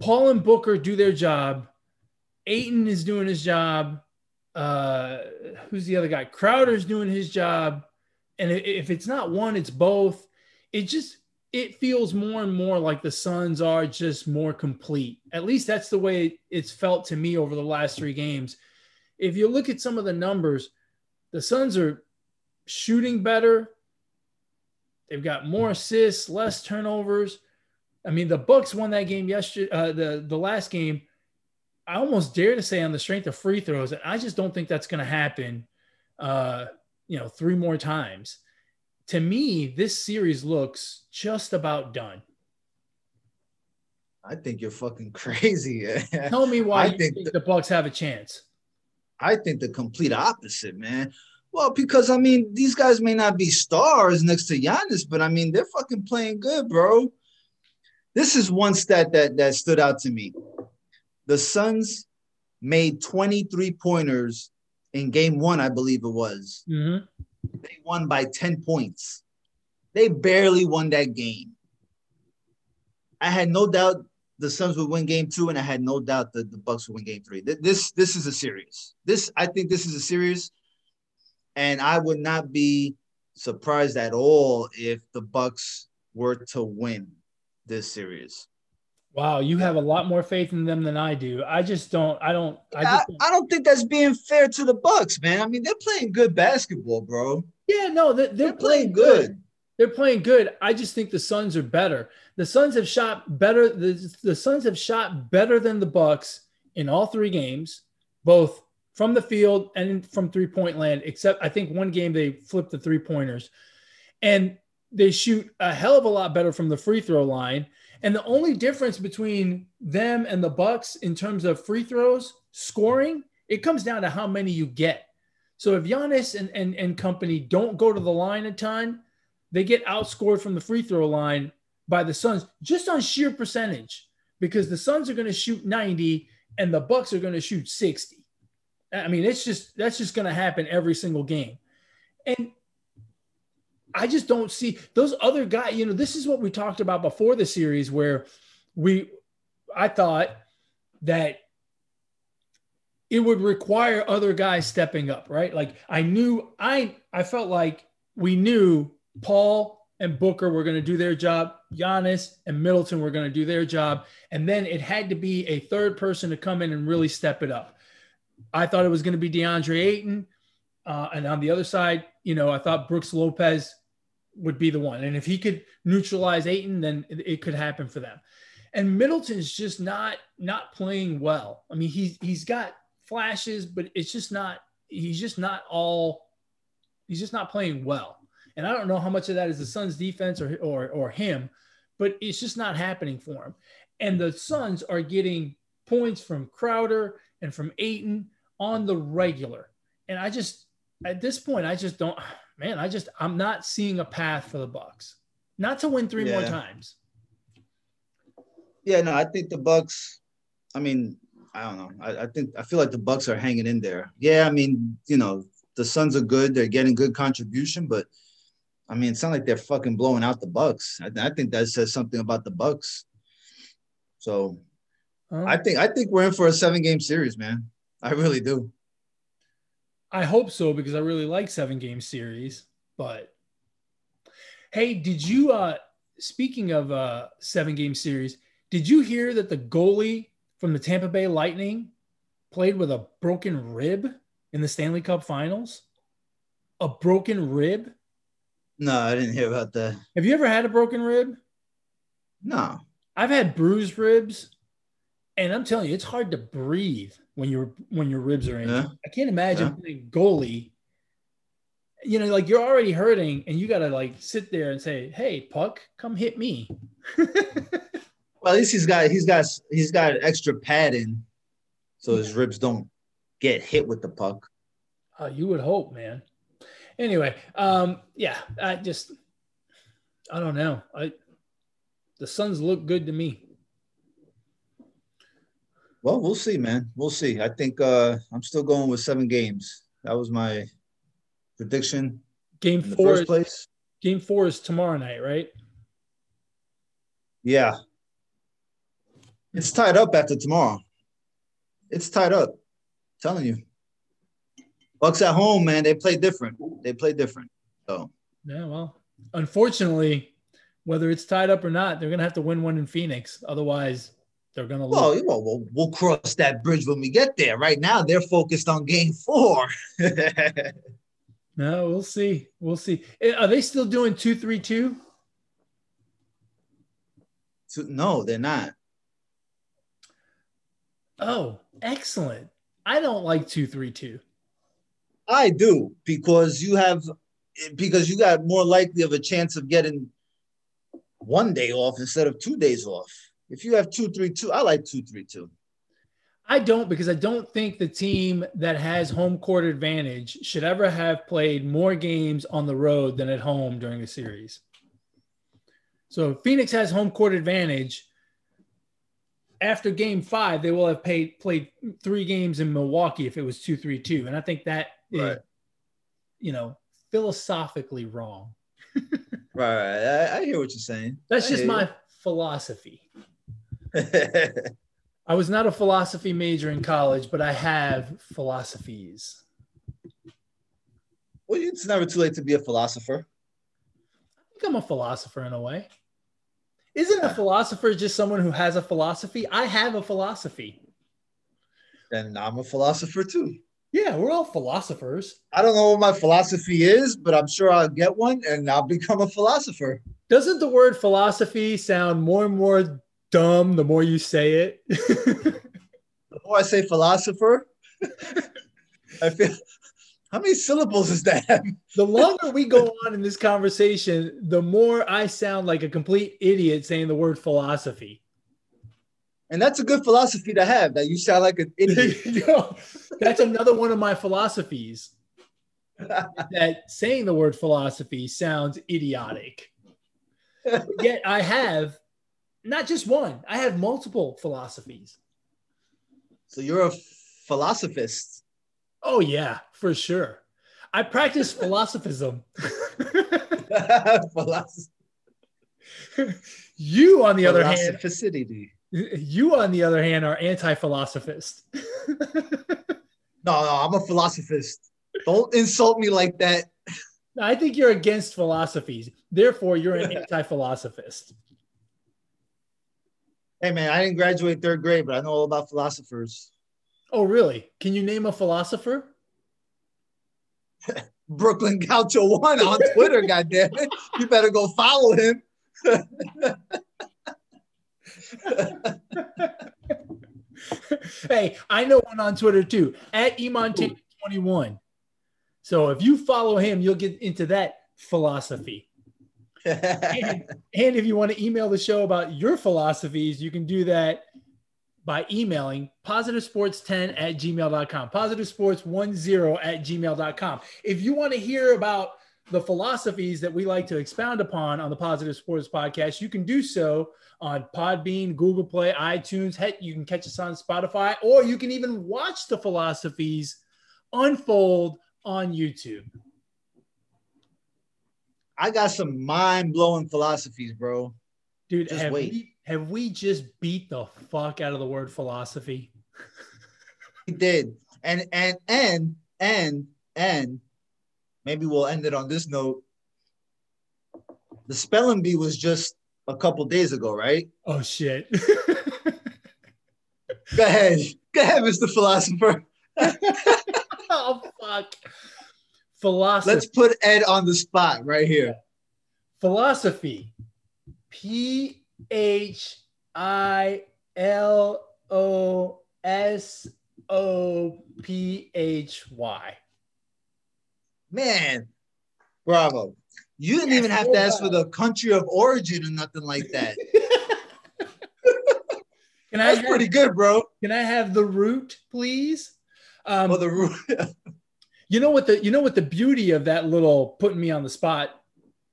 [SPEAKER 1] paul and booker do their job Ayton is doing his job. Uh, who's the other guy? Crowder's doing his job. And if it's not one, it's both. It just it feels more and more like the Suns are just more complete. At least that's the way it's felt to me over the last three games. If you look at some of the numbers, the Suns are shooting better. They've got more assists, less turnovers. I mean, the Bucks won that game yesterday. Uh, the the last game. I almost dare to say on the strength of free throws, and I just don't think that's going to happen. Uh, you know, three more times. To me, this series looks just about done.
[SPEAKER 2] I think you're fucking <laughs> crazy. <laughs>
[SPEAKER 1] Tell me why
[SPEAKER 2] I
[SPEAKER 1] you
[SPEAKER 2] think
[SPEAKER 1] think
[SPEAKER 2] the-
[SPEAKER 1] the Bucks have a chance.
[SPEAKER 2] I think the complete opposite, man. Well, because I mean, these guys may not be stars next to Giannis, but I mean, they're fucking playing good, bro. This is one stat that that stood out to me. The Suns made 23 pointers in game one, I believe it was.
[SPEAKER 1] Mhm.
[SPEAKER 2] They won by 10 points. They barely won that game. I had no doubt the Suns would win game two, and I had no doubt that the Bucks would win game three. This this is a series. This I think this is a series, and I would not be surprised at all if the Bucks were to win this series.
[SPEAKER 1] Wow, you have a lot more faith in them than I do. I just don't. I don't. I
[SPEAKER 2] I,
[SPEAKER 1] just.
[SPEAKER 2] I don't think that's being fair to the Bucks, man. I mean, they're playing good basketball, bro.
[SPEAKER 1] yeah, no, they're, they're,
[SPEAKER 2] They're playing
[SPEAKER 1] good.
[SPEAKER 2] good.
[SPEAKER 1] They're playing good. I just think the Suns are better. The Suns have shot better. The, the Suns have shot better than the Bucks in all three games, both from the field and from three point land. Except I think one game they flipped the three pointers, and they shoot a hell of a lot better from the free throw line. And the only difference between them and the Bucks in terms of free throws scoring, it comes down to how many you get. So if Giannis and, and, and company don't go to the line a ton, they get outscored from the free throw line by the Suns just on sheer percentage because the Suns are going to shoot 90 and the Bucks are going to shoot 60. I mean, it's just that's just going to happen every single game. And I just don't see those other guys, you know, this is what we talked about before the series where we I thought that it would require other guys stepping up, right? Like I knew I I felt like we knew Paul and Booker were going to do their job, Giannis and Middleton were going to do their job, and then it had to be a third person to come in and really step it up. I thought it was going to be DeAndre Ayton, uh, and on the other side, you know, I thought Brooks Lopez would be the one, and if he could neutralize Ayton, then it, it could happen for them. And Middleton's just not not playing well. I mean, he's he's got flashes, but it's just not. He's just not all. He's just not playing well. And I don't know how much of that is the Suns' defense or or or him, but it's just not happening for him. And the Suns are getting points from Crowder and from Ayton on the regular. And I just at this point, I just don't. Man, I just I'm not seeing a path for the Bucks. Not to win three more times.
[SPEAKER 2] Yeah, no, I think the Bucks. I mean, I don't know. I, I think I feel like the Bucks are hanging in there. Yeah, I mean, you know, the Suns are good. They're getting good contribution, but I mean, it's not like they're fucking blowing out the Bucks. I, I think that says something about the Bucks. So? I think I think we're in for a seven game series, man. I really do.
[SPEAKER 1] I hope so because I really like seven game series. But hey, did you uh speaking of uh seven game series, did you hear that the goalie from the Tampa Bay Lightning played with a broken rib in the Stanley Cup finals? A broken rib?
[SPEAKER 2] No, I didn't hear about that.
[SPEAKER 1] Have you ever had a broken rib?
[SPEAKER 2] No.
[SPEAKER 1] I've had bruised ribs, and I'm telling you, it's hard to breathe when your when your ribs are injured.
[SPEAKER 2] Yeah.
[SPEAKER 1] I can't imagine
[SPEAKER 2] Yeah.
[SPEAKER 1] playing goalie. You know, like you're already hurting, and you gotta like sit there and say, "Hey, puck, come hit me." <laughs>
[SPEAKER 2] Well, at least he's got he's got he's got extra padding, so his ribs don't get hit with the puck.
[SPEAKER 1] Uh, you would hope, man. Anyway, um, yeah, I just, I don't know. I, the Suns look good to me.
[SPEAKER 2] Well, we'll see, man. We'll see. I think uh I'm still going with seven games. That was my prediction
[SPEAKER 1] Game four,
[SPEAKER 2] first
[SPEAKER 1] is,
[SPEAKER 2] place.
[SPEAKER 1] game four is tomorrow night, right?
[SPEAKER 2] Yeah. It's tied up after tomorrow. It's tied up. telling you. Bucks at home, man. They play different. They play different. So
[SPEAKER 1] Yeah, well, unfortunately, whether it's tied up or not, they're gonna have to win one in Phoenix. Otherwise, they're gonna
[SPEAKER 2] well,
[SPEAKER 1] lose.
[SPEAKER 2] well, we'll, we'll cross that bridge when we get there. Right now, they're focused on game four.
[SPEAKER 1] No, we'll see. We'll see. Eh, Are they still doing two three two?
[SPEAKER 2] No, they're not.
[SPEAKER 1] Oh, excellent. I don't like two three two.
[SPEAKER 2] I do because you have because you got more likely of a chance of getting one day off instead of two days off. If you have two, three, two, I like two, three, two.
[SPEAKER 1] I don't because I don't think the team that has home court advantage should ever have played more games on the road than at home during a series. So if Phoenix has home court advantage. After game five, they will have paid, played three games in Milwaukee if it was 2 3 2. And I think that is,
[SPEAKER 2] Right.
[SPEAKER 1] you know, philosophically wrong. <laughs>
[SPEAKER 2] Right, I, I hear what you're saying.
[SPEAKER 1] That's
[SPEAKER 2] I
[SPEAKER 1] just my philosophy. <laughs> I was not a philosophy major in college, but I have philosophies.
[SPEAKER 2] well, it's never too late to be a philosopher.
[SPEAKER 1] I think I'm a philosopher in a way. Isn't a philosopher just someone who has a philosophy? I have a philosophy.
[SPEAKER 2] And I'm a philosopher too.
[SPEAKER 1] Yeah, we're all philosophers.
[SPEAKER 2] I don't know what my philosophy is, but I'm sure I'll get one and I'll become a philosopher.
[SPEAKER 1] Doesn't the word philosophy sound more and more dumb the more you say it? <laughs>
[SPEAKER 2] The more I say philosopher, <laughs> I feel how many syllables is that?
[SPEAKER 1] the longer we go on in this conversation, the more I sound like a complete idiot saying the word philosophy.
[SPEAKER 2] And that's a good philosophy to have. That you sound like an idiot. <laughs>
[SPEAKER 1] Yo, that's another one of my philosophies. that saying the word philosophy sounds idiotic. Yet I have not just one, I have multiple philosophies.
[SPEAKER 2] so you're a philosophist.
[SPEAKER 1] Oh, yeah, for sure. I practice <laughs> philosophism. <laughs>
[SPEAKER 2] Philosoph-
[SPEAKER 1] you, on the other hand, you, on the other hand, are anti philosophist.
[SPEAKER 2] No, no, I'm a philosophist. Don't insult me like that.
[SPEAKER 1] I think you're against philosophies. Therefore, you're an <laughs> anti philosophist.
[SPEAKER 2] Hey man, I didn't graduate third grade, but I know all about philosophers.
[SPEAKER 1] Oh, really? Can you name a philosopher? <laughs>
[SPEAKER 2] Brooklyn Gaucho One on Twitter, <laughs> goddamn it. You better go follow him. <laughs>
[SPEAKER 1] hey, I know one on Twitter too, at Emontana21. So if you follow him, you'll get into that philosophy. And, and if you want to email the show about your philosophies, you can do that by emailing positivesports10 at gmail.com, positivesports10 at gmail.com. If you want to hear about the philosophies that we like to expound upon on the Positive Sports Podcast, you can do so on Podbean, Google Play, iTunes. Heck, you can catch us on Spotify, or you can even watch the philosophies unfold on YouTube.
[SPEAKER 2] I got some mind blowing philosophies, bro.
[SPEAKER 1] Dude,
[SPEAKER 2] Just
[SPEAKER 1] have
[SPEAKER 2] wait.
[SPEAKER 1] we have we just beat the fuck out of the word philosophy?
[SPEAKER 2] He did, and and and and And maybe we'll end it on this note. The spelling bee was just a couple days ago, right?
[SPEAKER 1] Oh shit.
[SPEAKER 2] Go ahead. Go ahead, Mr. Philosopher. <laughs>
[SPEAKER 1] oh fuck. Philosophy.
[SPEAKER 2] Let's put Ed on the spot right here.
[SPEAKER 1] Philosophy. P H I L O S O P H Y.
[SPEAKER 2] Man, bravo. You didn't even have to ask for the country of origin or nothing like that. <laughs>
[SPEAKER 1] Can I
[SPEAKER 2] That's
[SPEAKER 1] have,
[SPEAKER 2] pretty good, bro.
[SPEAKER 1] can I have the root, please? Um,
[SPEAKER 2] Well, the root. <laughs>
[SPEAKER 1] you know what the you know what the beauty of that little putting me on the spot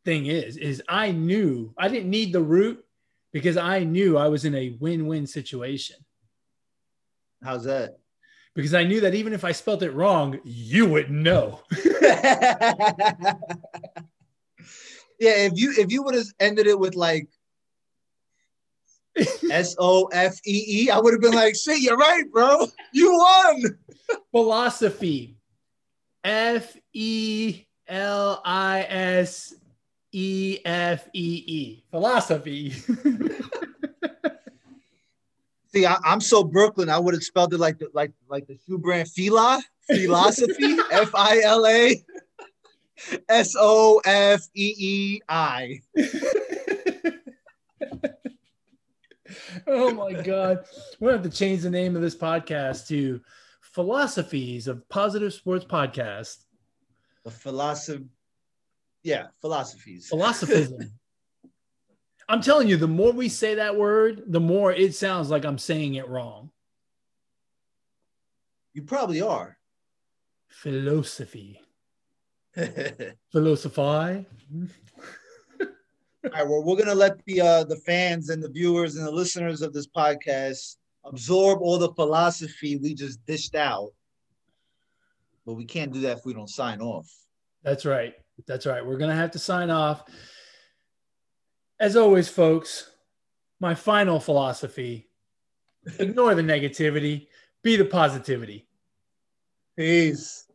[SPEAKER 1] thing is is I knew I didn't need the root because I knew I was in a win-win situation
[SPEAKER 2] How's that?
[SPEAKER 1] because I knew that even if I spelt it wrong, you wouldn't know. <laughs>
[SPEAKER 2] yeah, if you if you would have ended it with like <laughs> S O F E E, I would have been like, shit, you're right, bro. You won."
[SPEAKER 1] Philosophy. F E L I S E F E E. Philosophy. <laughs>
[SPEAKER 2] See, I, am so Brooklyn. I would have spelled it like the like like the shoe brand Fila philosophy <laughs> F I L A S O F E E I. <laughs>
[SPEAKER 1] oh my god. We're gonna have to change the name of this podcast to Philosophies of Positive Sports Podcast.
[SPEAKER 2] The philosophy, yeah, philosophies.
[SPEAKER 1] Philosophism. <laughs> I'm telling you, the more we say that word, the more it sounds like I'm saying it wrong.
[SPEAKER 2] You probably are.
[SPEAKER 1] Philosophy. <laughs>
[SPEAKER 2] All
[SPEAKER 1] Philosophy.
[SPEAKER 2] right, well, we're gonna let the uh, the fans and the viewers and the listeners of this podcast absorb all the philosophy we just dished out. But we can't do that if we don't sign off.
[SPEAKER 1] That's right. That's right. We're going to have to sign off. As always, folks, my final philosophy ignore the negativity, be the positivity.
[SPEAKER 2] Peace.